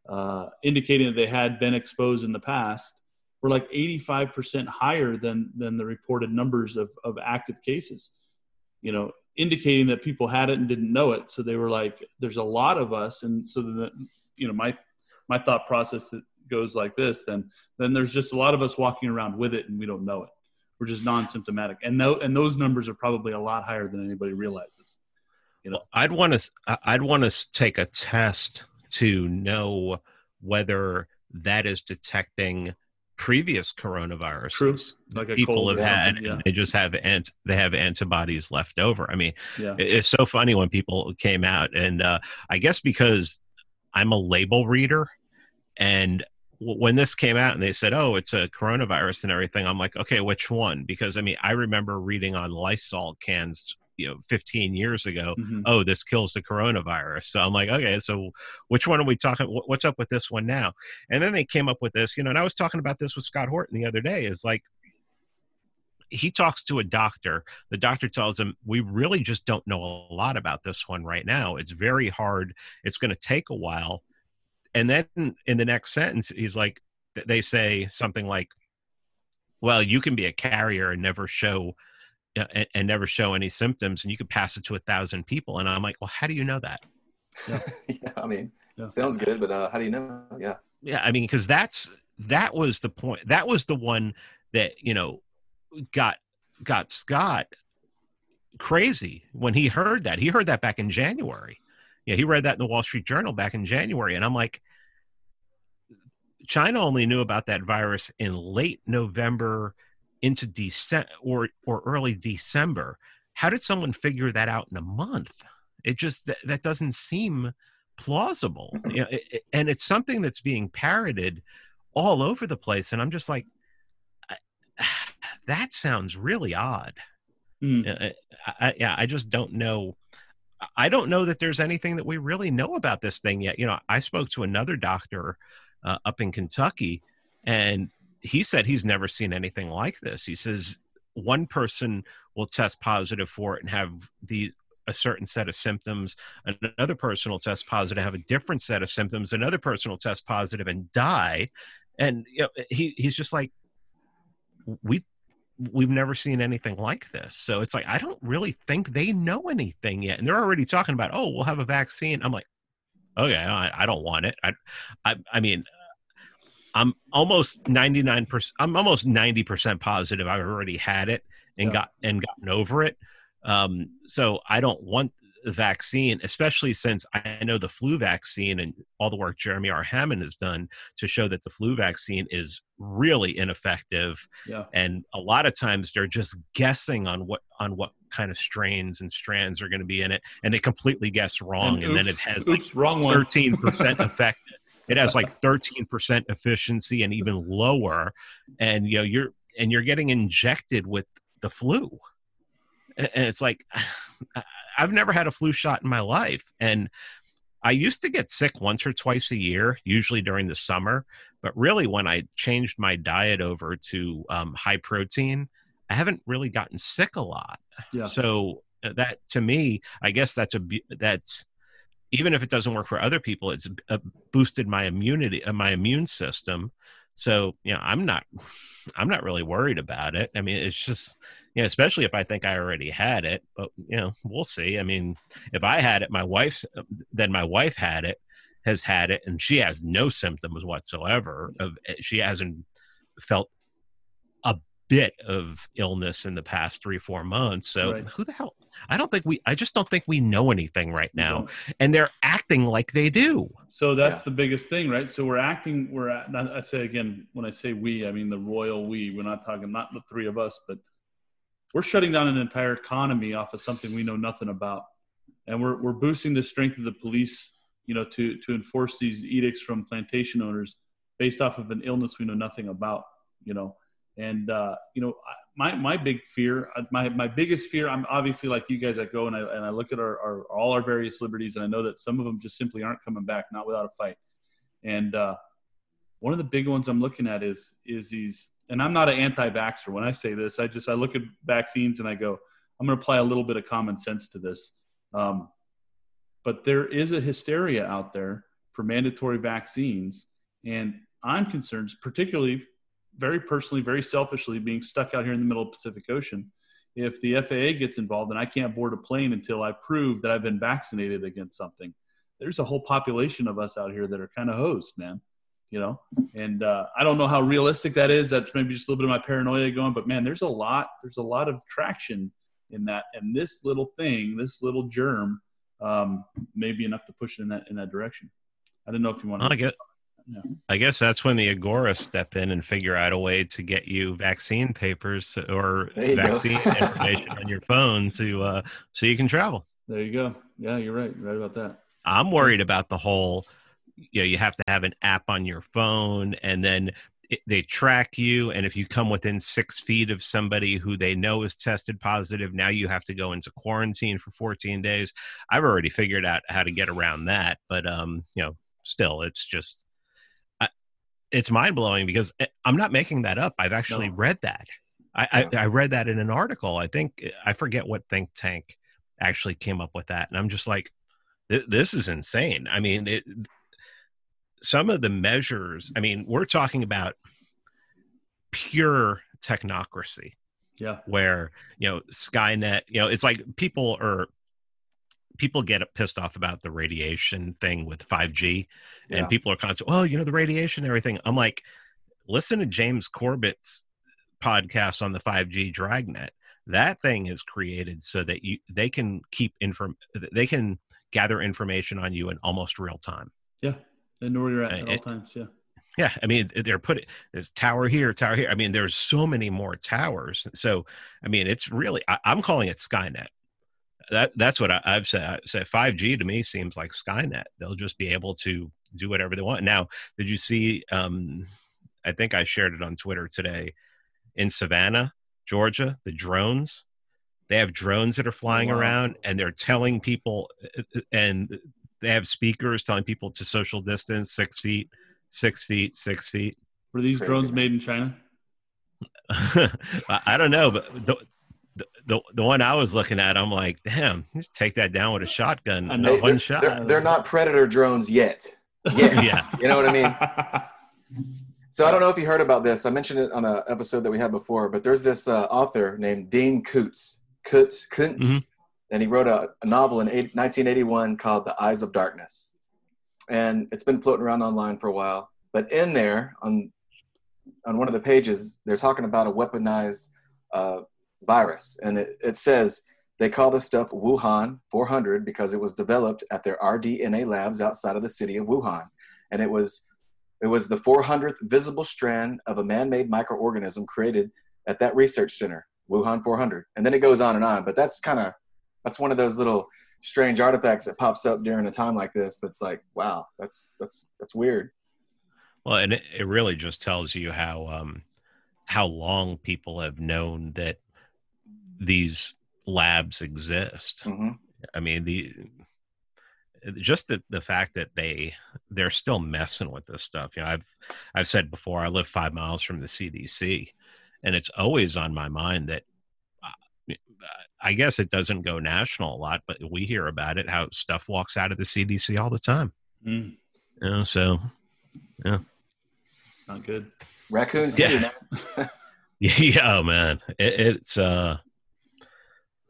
uh, indicating that they had been exposed in the past, were like 85% higher than than the reported numbers of of active cases. You know, indicating that people had it and didn't know it. So they were like, "There's a lot of us," and so the you know my my thought process that goes like this, then then there's just a lot of us walking around with it and we don't know it. We're just non-symptomatic, and no, and those numbers are probably a lot higher than anybody realizes. You know, Well, I'd want to. I'd want to take a test to know whether that is detecting previous coronaviruses. True. like a People cold have had, and they just have ant. They have antibodies left over. I mean, yeah, it's so funny when people came out, and uh, I guess because I'm a label reader, and w- when this came out and they said, "Oh, it's a coronavirus and everything," I'm like, "Okay, which one?" Because I mean, I remember reading on Lysol cans, you know, 15 years ago, Mhm. "Oh, this kills the coronavirus." So I'm like, "Okay, so which one are we talking? What's up with this one now?" And then they came up with this, you know, and I was talking about this with Scott Horton the other day. Is like he talks to a doctor. The doctor tells him, We really just don't know a lot about this one right now. It's very hard. It's going to take a while. And then in the next sentence, he's like, They say something like, Well, you can be a carrier and never show. And, and never show any symptoms, and you could pass it to a thousand people. And I'm like, well, how do you know that? yeah, I mean, Yeah. sounds good, but uh, how do you know? Yeah. Yeah, I mean, because that's that was the point. That was the one that you know got got Scott crazy when he heard that. He heard that back in January. Yeah, he read that in the Wall Street Journal back in January, and I'm like, China only knew about that virus in late November into December or or early December. How did someone figure that out in a month? It just that, that doesn't seem plausible. You know, it, it- and it's something that's being parroted all over the place, and I'm just like, I, that sounds really odd. Mm. I, I, yeah, I just don't know. I don't know that there's anything that we really know about this thing yet. You know, I spoke to another doctor uh, up in Kentucky, and he said he's never seen anything like this. He says one person will test positive for it and have the a certain set of symptoms. Another person will test positive, have a different set of symptoms. Another person will test positive and die. And you know, he he's just like, we we've never seen anything like this. So it's like I don't really think they know anything yet, and they're already talking about, oh, we'll have a vaccine. I'm like, okay, I, I don't want it. I, I, I mean, I'm almost 99 percent. I'm almost 90 percent positive I've already had it and Yeah. got and gotten over it. Um, so I don't want the vaccine, especially since I know the flu vaccine and all the work Jeremy R. Hammond has done to show that the flu vaccine is really ineffective Yeah. and a lot of times they're just guessing on what on what kind of strains and strands are going to be in it and they completely guess wrong and, then it oops, has like wrong 13% effect it has like 13% efficiency and even lower and you know you're and you're getting injected with the flu and it's like i've never had a flu shot in my life and i used to get sick once or twice a year usually during the summer but really when i changed my diet over to um, high protein i haven't really gotten sick a lot Yeah. so uh, that to me i guess that's a that's even if it doesn't work for other people it's uh, boosted my immunity uh, my immune system. So you know i'm not i'm not really worried about it. I mean it's just you know especially if i think i already had it but you know we'll see. I mean if i had it my wife's then my wife had it has had it and she has no symptoms whatsoever of she hasn't felt bit of illness in the past three four months so Right. who the hell i don't think we i just don't think we know anything right now don't. and they're acting like they do So that's Yeah. the biggest thing, right? So we're acting. We're at, I say again when I say we, I mean the royal we. We're not talking not the three of us, but we're shutting down an entire economy off of something we know nothing about, and we're we're boosting the strength of the police, you know, to to enforce these edicts from plantation owners based off of an illness we know nothing about, you know. And uh, you know, my my big fear, uh, my my biggest fear. I'm obviously like you guys. I go and I and I look at our, our all our various liberties, and I know that some of them just simply aren't coming back, not without a fight. And uh, one of the big ones I'm looking at is is these. And I'm not an anti-vaxxer. When I say this, I just I look at vaccines and I go, I'm going to apply a little bit of common sense to this. Um, but there is a hysteria out there for mandatory vaccines, and I'm concerned, particularly, very personally, very selfishly, being stuck out here in the middle of the Pacific Ocean. If the FAA gets involved and I can't board a plane until I prove that I've been vaccinated against something, there's a whole population of us out here that are kind of hosed, man. You know, and uh, I don't know how realistic that is. That's maybe just a little bit of my paranoia going, but man, there's a lot. There's a lot of traction in that, and this little thing, this little germ, um, maybe enough to push it in that in that direction. I don't know if you want Well, I to. Yeah. I guess that's when the Agora step in and figure out a way to get you vaccine papers or There you go. vaccine information on your phone to uh, so you can travel. There you go. Yeah, you're right. You're right about that. I'm worried about the whole, you know, you have to have an app on your phone and then it, they track you. And if you come within six feet of somebody who they know is tested positive, now you have to go into quarantine for 14 days. I've already figured out how to get around that. But, um, you know, still, it's just, it's mind blowing because eh, I'm not making that up. I've actually No. read that. I, I, I read that in an article. I think, I forget what think tank actually came up with that. And I'm just like, this is insane. I mean, it, some of the measures, I mean, we're talking about pure technocracy Yeah. where, you know, Skynet, you know, it's like people are, people get pissed off about the radiation thing with 5G and Yeah. people are constantly, oh, you know, the radiation and everything. I'm like, listen to James Corbett's podcast on the 5G dragnet. That thing is created so that you they can keep inform they can gather information on you in almost real time. Yeah. and know where you're at at all times. Yeah. Yeah, I mean they're putting there's tower here, tower here. I mean there's so many more towers. So I mean it's really I, I'm calling it Skynet. That that's what I, I've said. I said 5G to me seems like Skynet. They'll just be able to do whatever they want. Now, did you see? Um, I think I shared it on Twitter today. In Savannah, Georgia, the drones. They have drones that are flying Wow. around, and they're telling people, and they have speakers telling people to social distance six feet, six feet, six feet. Were these Crazy, drones made in China? I I don't know, but the, the the the one I was looking at, I'm like, damn, just take that down with a shotgun, I in know. one they're, shot. They're, they're not predator drones yet. Yet. yeah, You know what I mean? So I don't know if you heard about this. I mentioned it on an episode that we had before, but there's this uh, author named Dean Koontz. Koontz, Koontz Mhm. and he wrote a, a novel in eight, 1981 called The Eyes of Darkness. And it's been floating around online for a while. But in there, on on one of the pages, they're talking about a weaponized uh, virus, and it, it says they call this stuff Wuhan 400 because it was developed at their RDNA labs outside of the city of Wuhan, and it was it was the 400th visible strand of a man-made microorganism created at that research center, Wuhan 400. And then it goes on and on, but that's kind of that's one of those little strange artifacts that pops up during a time like this. That's like, wow, that's that's that's weird. well, and it, it really just tells you how um how long people have known that these labs exist. hmm I mean the just the, the fact that they they're still messing with this stuff. You know, I've I've said before I live five miles from the CDC, and it's always on my mind that uh, I guess it doesn't go national a lot, but we hear about it how stuff walks out of the CDC all the time. Mm, You know, so not good. Raccoons, City, Yeah. man. yeah, oh man, it, it's uh.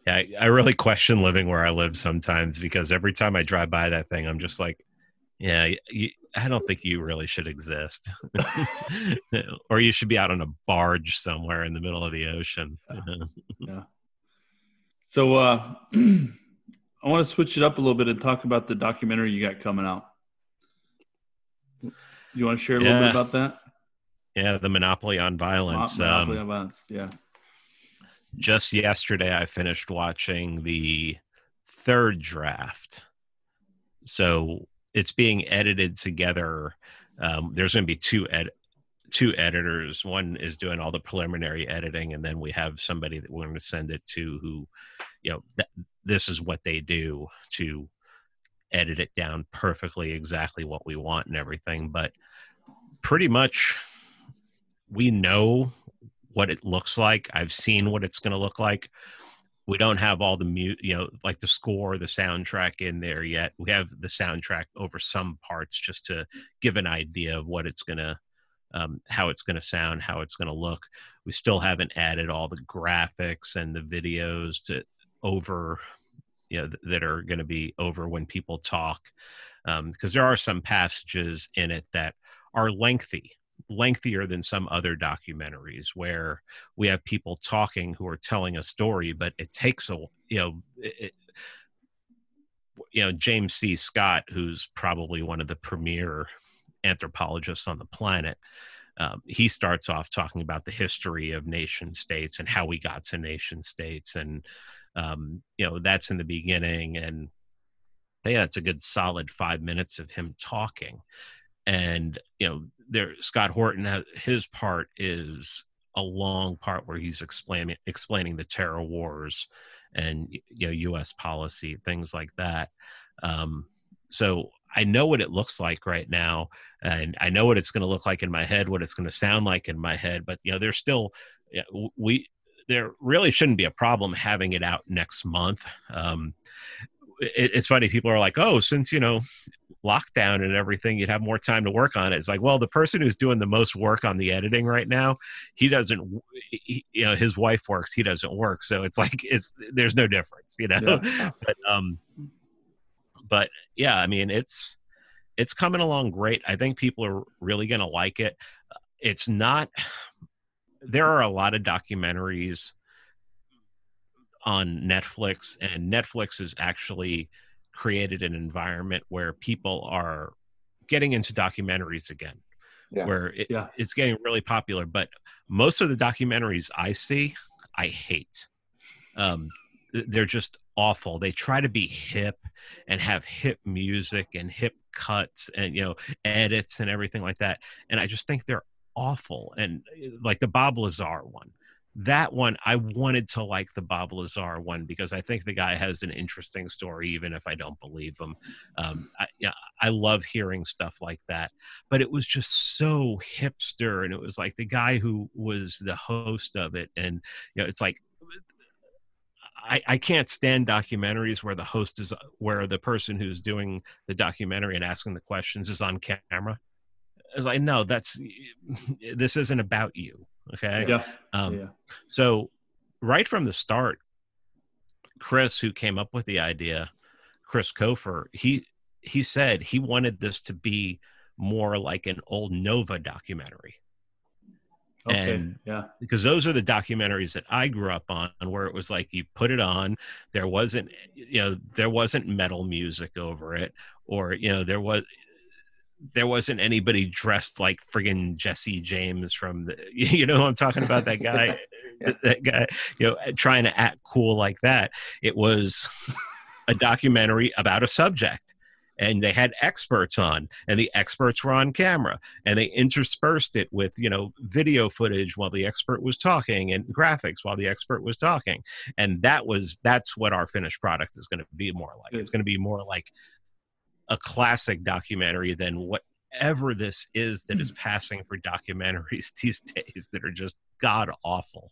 Yeah, I, I really question living where I live sometimes because every time I drive by that thing, I'm just like, yeah, you, I don't think you really should exist. or you should be out on a barge somewhere in the middle of the ocean. Yeah. So uh, I want to switch it up a little bit and talk about the documentary you got coming out. You want to share a little Yeah. bit about that? Yeah, the monopoly on violence. Mon- Monopoly Um, on violence. Yeah. Just yesterday, I finished watching the third draft. So it's being edited together. Um, there's going to be two ed- two editors. One is doing all the preliminary editing, and then we have somebody that we're going to send it to who, you know, th- this is what they do to edit it down perfectly, exactly what we want and everything. But pretty much, we know what it looks like. I've seen what it's going to look like. We don't have all the mute, you know, like the score, the soundtrack in there yet. We have the soundtrack over some parts just to give an idea of what it's going to, um, how it's going to sound, how it's going to look. We still haven't added all the graphics and the videos to over, you know, th- that are going to be over when people talk, because there are some passages in it that are lengthy lengthier than some other documentaries where we have people talking who are telling a story but it takes a you know it, you know James C. Scott, who's probably one of the premier anthropologists on the planet. Um, he starts off talking about the history of nation states and how we got to nation states and um, you know that's in the beginning and yeah it's a good solid five minutes of him talking and you know there scott horton his part is a long part where he's explaining explaining the terror wars and you know us policy things like that um, so i know what it looks like right now and i know what it's going to look like in my head what it's going to sound like in my head but you know there's still we there really shouldn't be a problem having it out next month. Um, it, it's funny, people are like, oh, since, you know, lockdown and everything, you'd have more time to work on it. It's like, well, the person who's doing the most work on the editing right now, he doesn't, he, you know, his wife works, he doesn't work. So it's like, it's, there's no difference, you know? Yeah. but, um, but yeah, I mean, it's, it's coming along great. I think people are really going to like it. It's not there are a lot of documentaries on Netflix, and Netflix is actually created an environment where people are getting into documentaries again. Yeah. Where it, yeah. it's getting really popular, but most of the documentaries I see, I hate. Um, they're just awful. They try to be hip and have hip music and hip cuts and you know edits and everything like that. And I just think they're awful. And eh, like the Bob Lazar one, that one I wanted to like the Bob Lazar one because I think the guy has an interesting story, even if I don't believe him. Um, I, yeah, I love hearing stuff like that, but it was just so hipster, and it was like the guy who was the host of it, and you know, it's like I, I, can't stand documentaries where the host is where the person who's doing the documentary and asking the questions is on camera was like, no, that's this isn't about you. Okay. Yeah. Um, yeah. So right from the start, Chris, who came up with the idea, Chris Kofer, he he said he wanted this to be more like an old Nova documentary. Okay, and yeah, because those are the documentaries that I grew up on, where it was like you put it on, there wasn't, you know, there wasn't metal music over it, or you know, there was there wasn't anybody dressed like friggin' Jesse James from the, you know, I'm talking about that guy, yeah. that guy, you know, trying to act cool like that. It was a documentary about a subject and they had experts on and the experts were on camera and they interspersed it with you know video footage while the expert was talking and graphics while the expert was talking and that was that's what our finished product is going to be more like it's going to be more like a classic documentary than whatever this is that is hmm. passing for documentaries these days that are just god awful.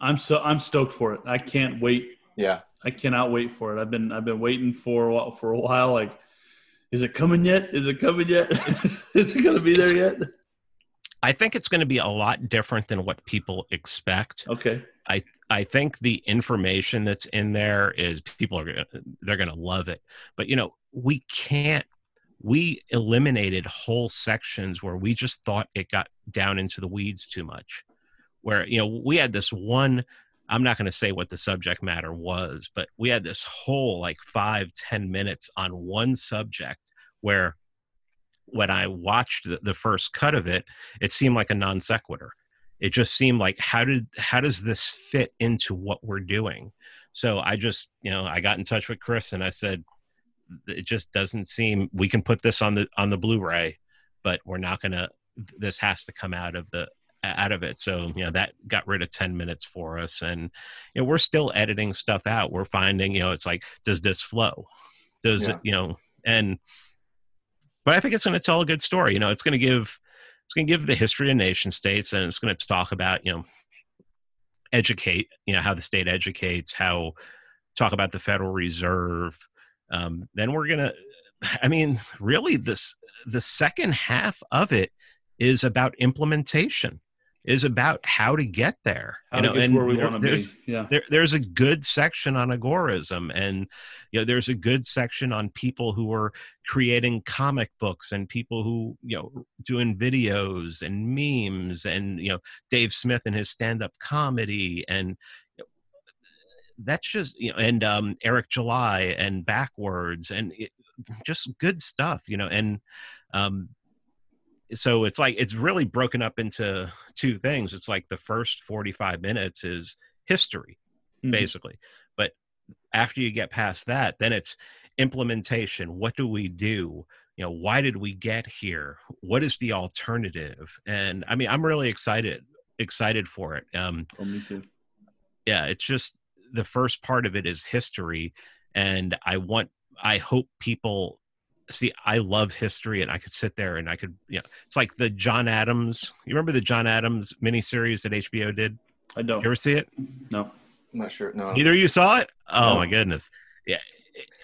I'm so I'm stoked for it. I can't wait. Yeah, I cannot wait for it. I've been I've been waiting for a while, for a while. Like, is it coming yet? Is it coming yet? is it going to be there yet? I think it's going to be a lot different than what people expect. Okay. I I think the information that's in there is people are they're going to love it. But you know, we can't we eliminated whole sections where we just thought it got down into the weeds too much. Where you know, we had this one I'm not going to say what the subject matter was, but we had this whole like five, ten minutes on one subject where when I watched the, the first cut of it, it seemed like a non sequitur it just seemed like how did how does this fit into what we're doing so i just you know i got in touch with chris and i said it just doesn't seem we can put this on the on the blu-ray but we're not gonna this has to come out of the out of it. So you know that got rid of 10 minutes for us and you know we're still editing stuff out. We're finding you know it's like does this flow? Does yeah. it you know and but i think it's going to tell a good story. You know it's going to give it's going to give the history of nation states and it's going to talk about you know educate you know how the state educates how talk about the federal reserve um, then we're going to i mean really this the second half of it is about implementation is about how to get there. How you know, and where we there, want to be. Yeah. There, there's a good section on agorism, and you know, there's a good section on people who are creating comic books and people who you know doing videos and memes, and you know, Dave Smith and his stand-up comedy, and that's just you know and um eric july and Backwordz and it, just good stuff you know and um so it's like it's really broken up into two things. It's like the first 45 minutes is history Mhm. basically. But after you get past that then it's implementation. What do we do? You know why did we get here? What is the alternative? And i mean i'm really excited excited for it. Um Oh, me too. yeah it's just the first part of it is history and i want i hope people see i love history and i could sit there and i could you know it's like the john adams you remember the john adams miniseries that hbo did I don't. you ever see it No. I'm not sure. No. Neither you saw it? Oh No. my goodness. Yeah.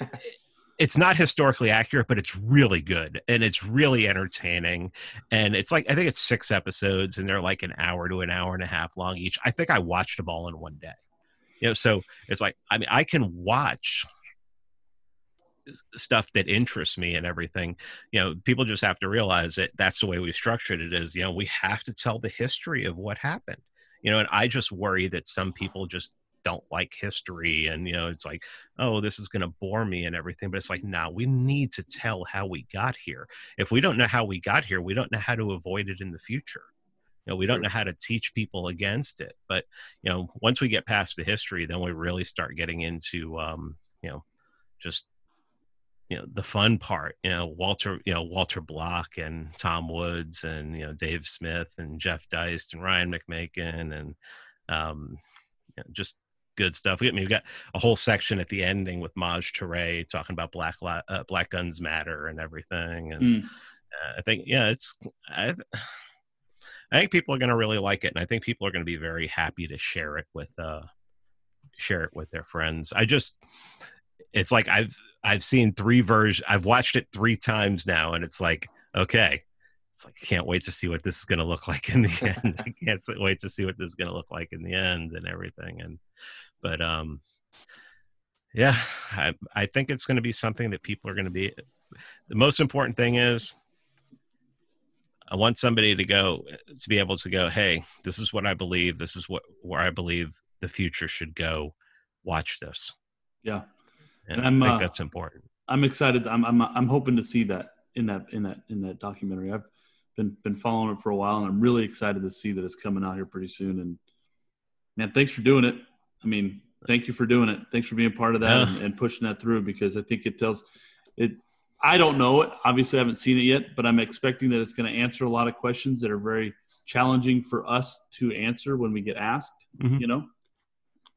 It's not historically accurate, but it's really good and it's really entertaining. And it's like I think it's six episodes and they're like an hour to an hour and a half long each. I think I watched them all in one day. You know, so it's like I mean I can watch stuff that interests me and everything. You know people just have to realize that that's the way we structured it is you know we have to tell the history of what happened. You know and i just worry that some people just don't like history and you know it's like oh this is going to bore me and everything but it's like no we need to tell how we got here. If we don't know how we got here we don't know how to avoid it in the future you know we don't know how to teach people against it but you know once we get past the history then we really start getting into um you know just you know the fun part you know walter you know walter block and tom woods and you know dave smith and jeff deist and ryan mcmakin and um you know, just good stuff. We, I mean, we've got a whole section at the ending with maj Touré talking about black uh, black guns matter and everything. And Mm. uh, i think yeah it's i i think people are going to really like it and i think people are going to be very happy to share it with uh share it with their friends. I just it's like i've i've seen three versions i've watched it three times now and it's like okay. It's like I can't wait to see what this is going to look like in the end. I can't wait to see what this is going to look like in the end and everything and but um yeah i i think it's going to be something that people are going to be the most important thing is I want somebody to go to be able to go, hey, this is what I believe. This is what where I believe the future should go. Watch this, Yeah. and, And I'm, I think uh, that's important. I'm excited. I'm, I'm I'm hoping to see that in that in that in that documentary. I've been been following it for a while, and I'm really excited to see that it's coming out here pretty soon. And man, thanks for doing it. I mean, thank you for doing it. Thanks for being part of that Yeah. and, and pushing that through because I think it tells it. I don't know it. Obviously, I haven't seen it yet, but I'm expecting that it's going to answer a lot of questions that are very challenging for us to answer when we get asked. Mhm. You know,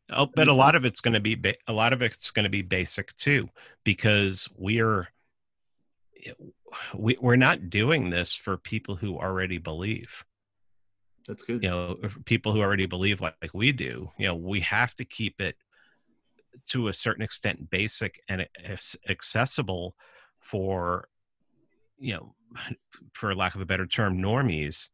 Oh, but a makes lot of it's going to be ba- a lot of it's going to be basic too, because we're we, we're not doing this for people who already believe. that's good. you know for people who already believe like, like we do you know we have to keep it to a certain extent basic and accessible for you know for lack of a better term normies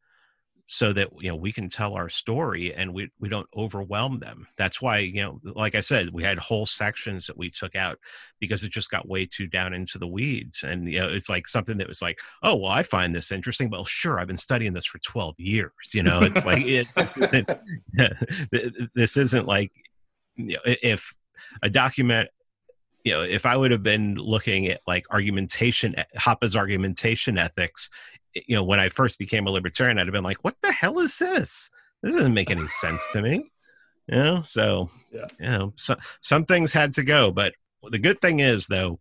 so that you know we can tell our story and we we don't overwhelm them. That's why you know like i said we had whole sections that we took out because it just got way too down into the weeds. And you know it's like something that was like oh well i find this interesting. Well sure i've been studying this for 12 years you know? It's like it, this isn't this isn't like you know if a document you know if i would have been looking at like argumentation Hoppe's argumentation ethics you know when i first became a libertarian i'd have been like what the hell is this this doesn't make any sense to me you know so Yeah. you know so, some things had to go but the good thing is though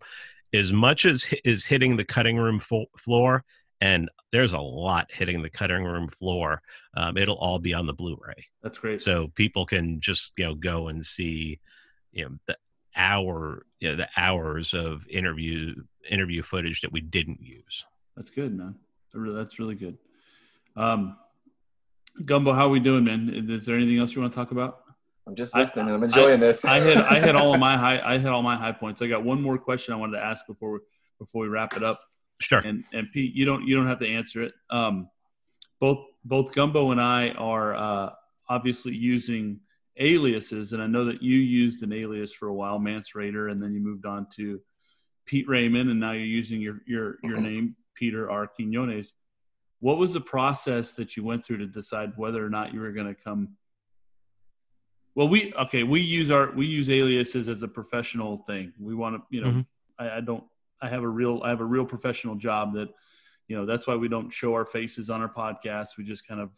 as much as is hitting the cutting room fo- floor and there's a lot hitting the cutting room floor um, it'll all be on the blu-ray That's great. so people can just you know go and see you know the hour you know, the hours of interview interview footage that we didn't use That's good, man. That's really good. Um, Gumbo, how are we doing, man? Is there anything else you want to talk about? I'm just I- listening. and I'm enjoying this. I hit I hit all of my high I hit all my high points. I got one more question I wanted to ask before we, before we wrap it up. sure And and Pete, you don't you don't have to answer it. Um, both both Gumbo and I are uh, obviously using aliases, and I know that you used an alias for a while, Mance Rayder, and then you moved on to Pete Raymond, and now you're using your your your name, Peter R. Quinones. What was the process that you went through to decide whether or not you were going to come Well, we okay. We use our we use aliases as a professional thing. We want to, you know, Mhm. I, I don't. I have a real I have a real professional job that, you know, that's why we don't show our faces on our podcast. We just kind of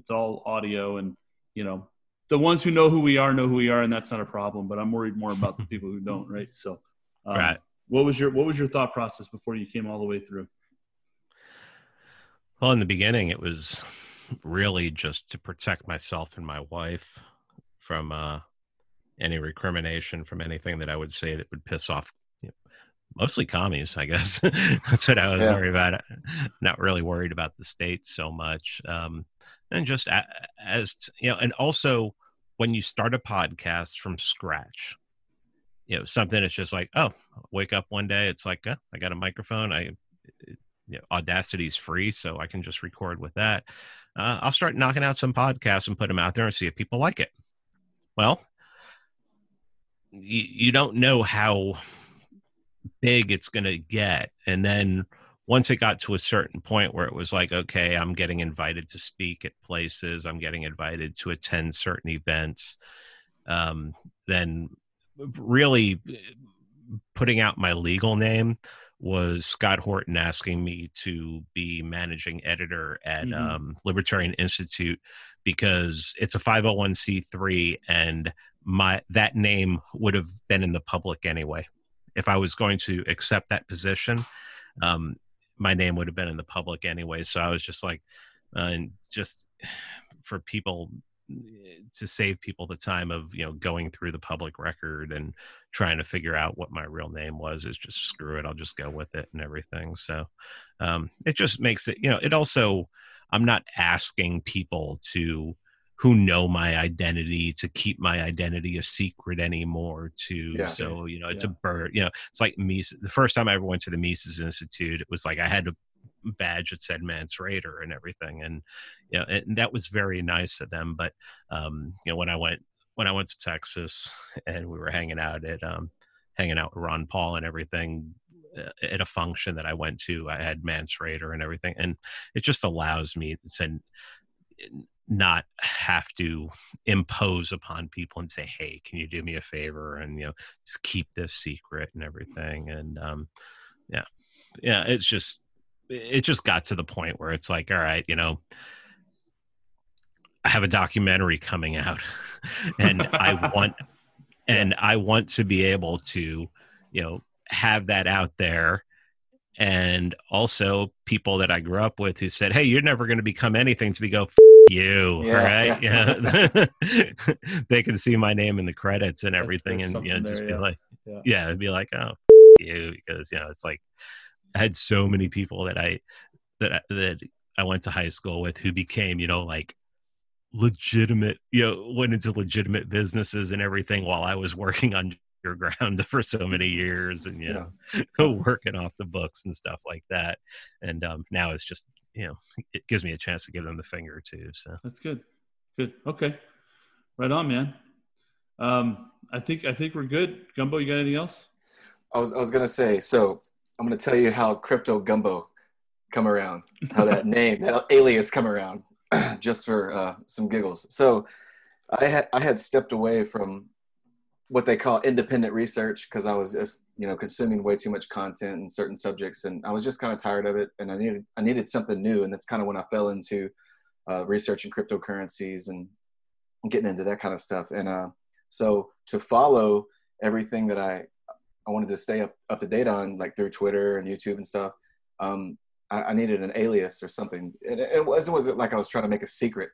it's all audio and you know the ones who know who we are know who we are and that's not a problem. But I'm worried more about the people who don't. Right. So, um, Right. What was your What was your thought process before you came all the way through? Well, in the beginning, it was really just to protect myself and my wife from uh, any recrimination, from anything that I would say that would piss off you know, mostly commies, I guess. That's what I was Yeah. worried about. Not really worried about the state so much. Um, and just a, as, you know, and also when you start a podcast from scratch, you know, something that's just like, oh, wake up one day, it's like, oh, I got a microphone. I, you know, Audacity's free, so I can just record with that. Uh, I'll start knocking out some podcasts and put them out there and see if people like it. Well, you, you don't know how big it's going to get. And then once it got to a certain point where it was like, okay, I'm getting invited to speak at places, I'm getting invited to attend certain events, um, then really putting out my legal name was Scott Horton asking me to be managing editor at Mhm. um, Libertarian Institute because it's a 501c3 and my that name would have been in the public anyway. If I was going to accept that position, um, my name would have been in the public anyway. So I was just like, uh, and just for people to save people the time of you know going through the public record and trying to figure out what my real name was is just screw it i'll just go with it and everything so um, it just makes it you know it also i'm not asking people to who know my identity to keep my identity a secret anymore to Yeah. so you know it's Yeah. a bird you know it's like Mises. the first time i ever went to the mises institute it was like i had a badge that said Mance Rayder and everything and you know and that was very nice of them but um you know when i went when i went to texas and we were hanging out at um hanging out with ron paul and everything uh, at a function that i went to i had Mance Rayder and everything and it just allows me to not have to impose upon people and say hey can you do me a favor and you know just keep this secret and everything? And um yeah yeah it's just it just got to the point where it's like all right you know i have a documentary coming out and i want and i want to be able to you know have that out there and also people that i grew up with who said hey you're never going to become anything to be go F- you Yeah, right yeah, they can see my name in the credits and everything there's and you know something just be yeah. like Yeah. yeah it'd be like oh you because you know it's like I had so many people that I that I, that I went to high school with who became you know like legitimate you know went into legitimate businesses and everything while I was working on your ground for so many years and you know go working off the books and stuff like that and um now it's just you know it gives me a chance to give them the finger too so That's good. Good. Okay. Right on, man. Um, I think I think we're good. Gumbo, you got anything else? I was I was gonna say, so I'm gonna tell you how crypto gumbo come around, how that name, that alias come around, just for uh, some giggles. So I had I had stepped away from what they call independent research because I was just you know consuming way too much content in certain subjects, and I was just kind of tired of it, and I needed I needed something new, and that's kind of when I fell into uh, researching cryptocurrencies and getting into that kind of stuff, and uh, so to follow everything that I I wanted to stay up, up to date on, like through Twitter and YouTube and stuff. Um, I, I needed an alias or something. It, it wasn't was it like I was trying to make a secret,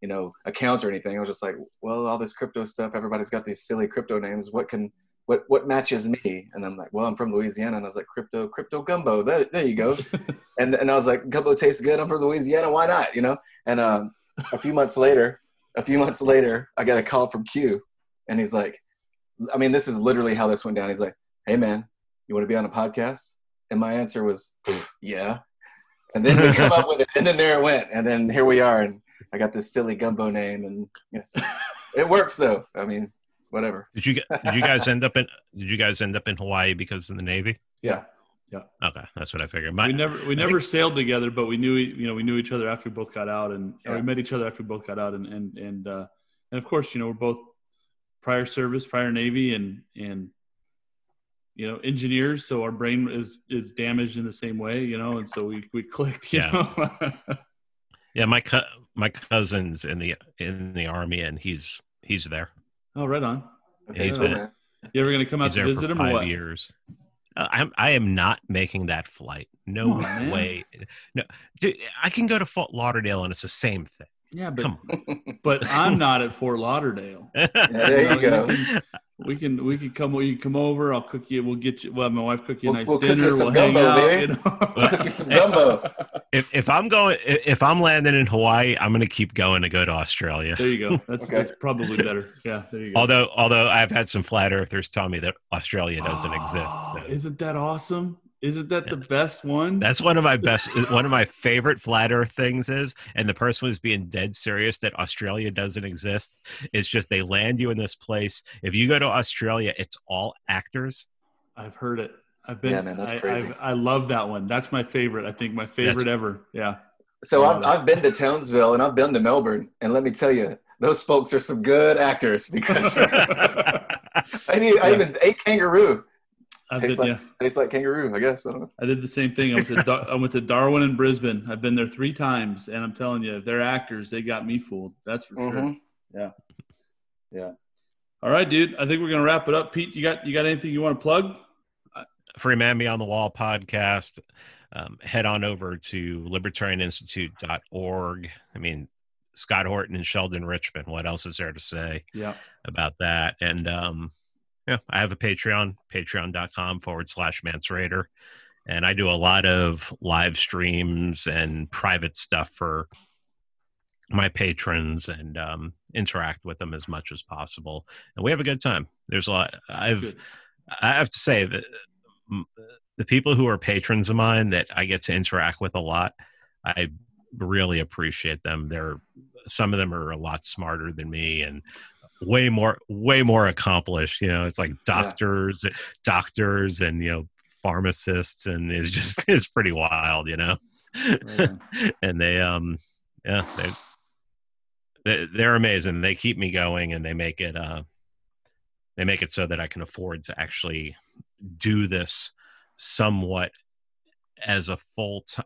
you know, account or anything. I was just like, well, all this crypto stuff. Everybody's got these silly crypto names. What can what what matches me? And I'm like, well, I'm from Louisiana, and I was like, crypto crypto gumbo. There, there you go. and and I was like, gumbo tastes good. I'm from Louisiana. Why not? You know. And um, a few months later, a few months later, I got a call from Q, and he's like, I mean, this is literally how this went down. He's like, "Hey, man, you want to be on a podcast?" And my answer was, "Yeah." And then we come up with it, and then there it went, and then here we are, and I got this silly gumbo name, and yes, it works though. I mean, whatever. did you get did you guys end up in did you guys end up in hawaii because of the navy Yeah, Yeah. okay that's what i figured my, we never we never sailed together, but we knew e- you know we knew each other after we both got out, and Yeah. we met each other after we both got out, and and and uh, and of course you know we're both prior service, prior Navy, and and you know engineers. So our brain is is damaged in the same way, you know, and so we we clicked. You Yeah. know? Yeah, my co- my cousin's in the in the army, and he's he's there. oh, right on. Okay, He's oh, been- man. You ever gonna come out to there visit for him or what? years. Uh, I'm I am not making that flight. No Come on, man. way. No, dude, I can go to Fort Lauderdale, and it's the same thing. Yeah, but Come but I'm not at Fort Lauderdale. Yeah, there you go. We can we can come you come over. I'll cook you. We'll get you. Well, my wife cook you a We'll- nice we'll cook you dinner. some we'll hang gumbo, out. You know? We'll cook you some gumbo. if if I'm going if if I'm landing in Hawaii, I'm going to keep going to go to Australia. there you go. That's Okay. that's probably better. Yeah, there you go. Although although I've had some flat earthers tell me that Australia doesn't exist. Oh, So Isn't that awesome? Isn't that the best one? that's one of my best uh, one of my favorite flat earth things is and the person was being dead serious that Australia doesn't exist. It's just they land you in this place. If you go to Australia, it's all actors. I've heard it. I've been. Yeah, man, that's I, crazy. I've- I love that one. That's my favorite. I think my favorite ever. Yeah. So Yeah, I've, that's- I've been to Townsville and I've been to Melbourne, and let me tell you, those folks are some good actors because I need I even ate kangaroo. I've Tastes been, like- yeah. Tastes like kangaroo, I guess. I don't know. I did the same thing. I went to Dar- I went to Darwin and Brisbane. I've been there three times, and I'm telling you, they're actors. They got me fooled. That's for sure. Mhm. Yeah, yeah. All right, dude. I think we're gonna wrap it up. Pete, you got you got anything you want to plug? Free Man Beyond the Wall podcast. Um, head on over to libertarianinstitute.org. I mean, Scott Horton and Sheldon Richman. What else is there to say Yeah. about that? And um, yeah, I have a Patreon, patreon.com forward slash Mance Rayder. And I do a lot of live streams and private stuff for my patrons and um, interact with them as much as possible. And we have a good time. There's a lot. I've, Good. I have to say that mm, the people who are patrons of mine that I get to interact with a lot, I really appreciate them. They're some of them are a lot smarter than me and way more way more accomplished. You know, it's like doctors, doctors, and you know pharmacists, and it's just it's pretty wild. You know, on. and they um yeah they. they- They're amazing. They keep me going, and they make it. Uh, they make it so that I can afford to actually do this somewhat as a full time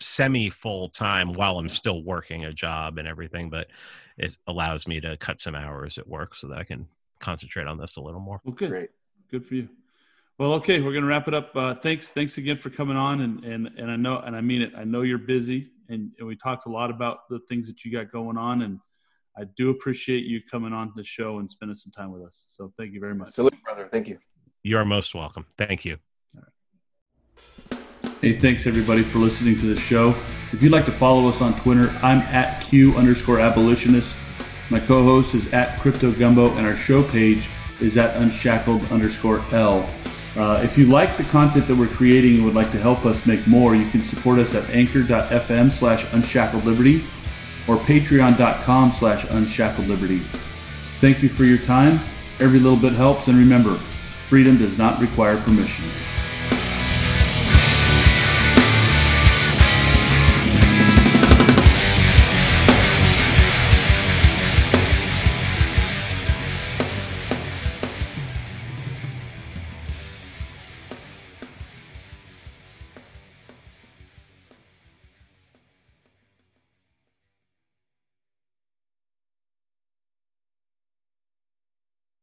semi full time while I'm still working a job and everything, but it allows me to cut some hours at work so that I can concentrate on this a little more. Well, good. Great. Good for you. Well, okay, we're gonna wrap it up. Uh, thanks, thanks again for coming on, and and and I know, and I mean it. I know you're busy, and, and we talked a lot about the things that you got going on, and I do appreciate you coming on the show and spending some time with us. So thank you very much. Salute, brother. Thank you. You are most welcome. Thank you. Hey, thanks everybody for listening to the show. If you'd like to follow us on Twitter, I'm at Q underscore abolitionist. My co-host is at Crypto Gumbo, and our show page is at unshackled underscore L. Uh, if you like the content that we're creating and would like to help us make more, you can support us at anchor.fm slash unshackled liberty or patreon.com slash unshackled liberty. Thank you for your time. Every little bit helps, and remember, freedom does not require permission.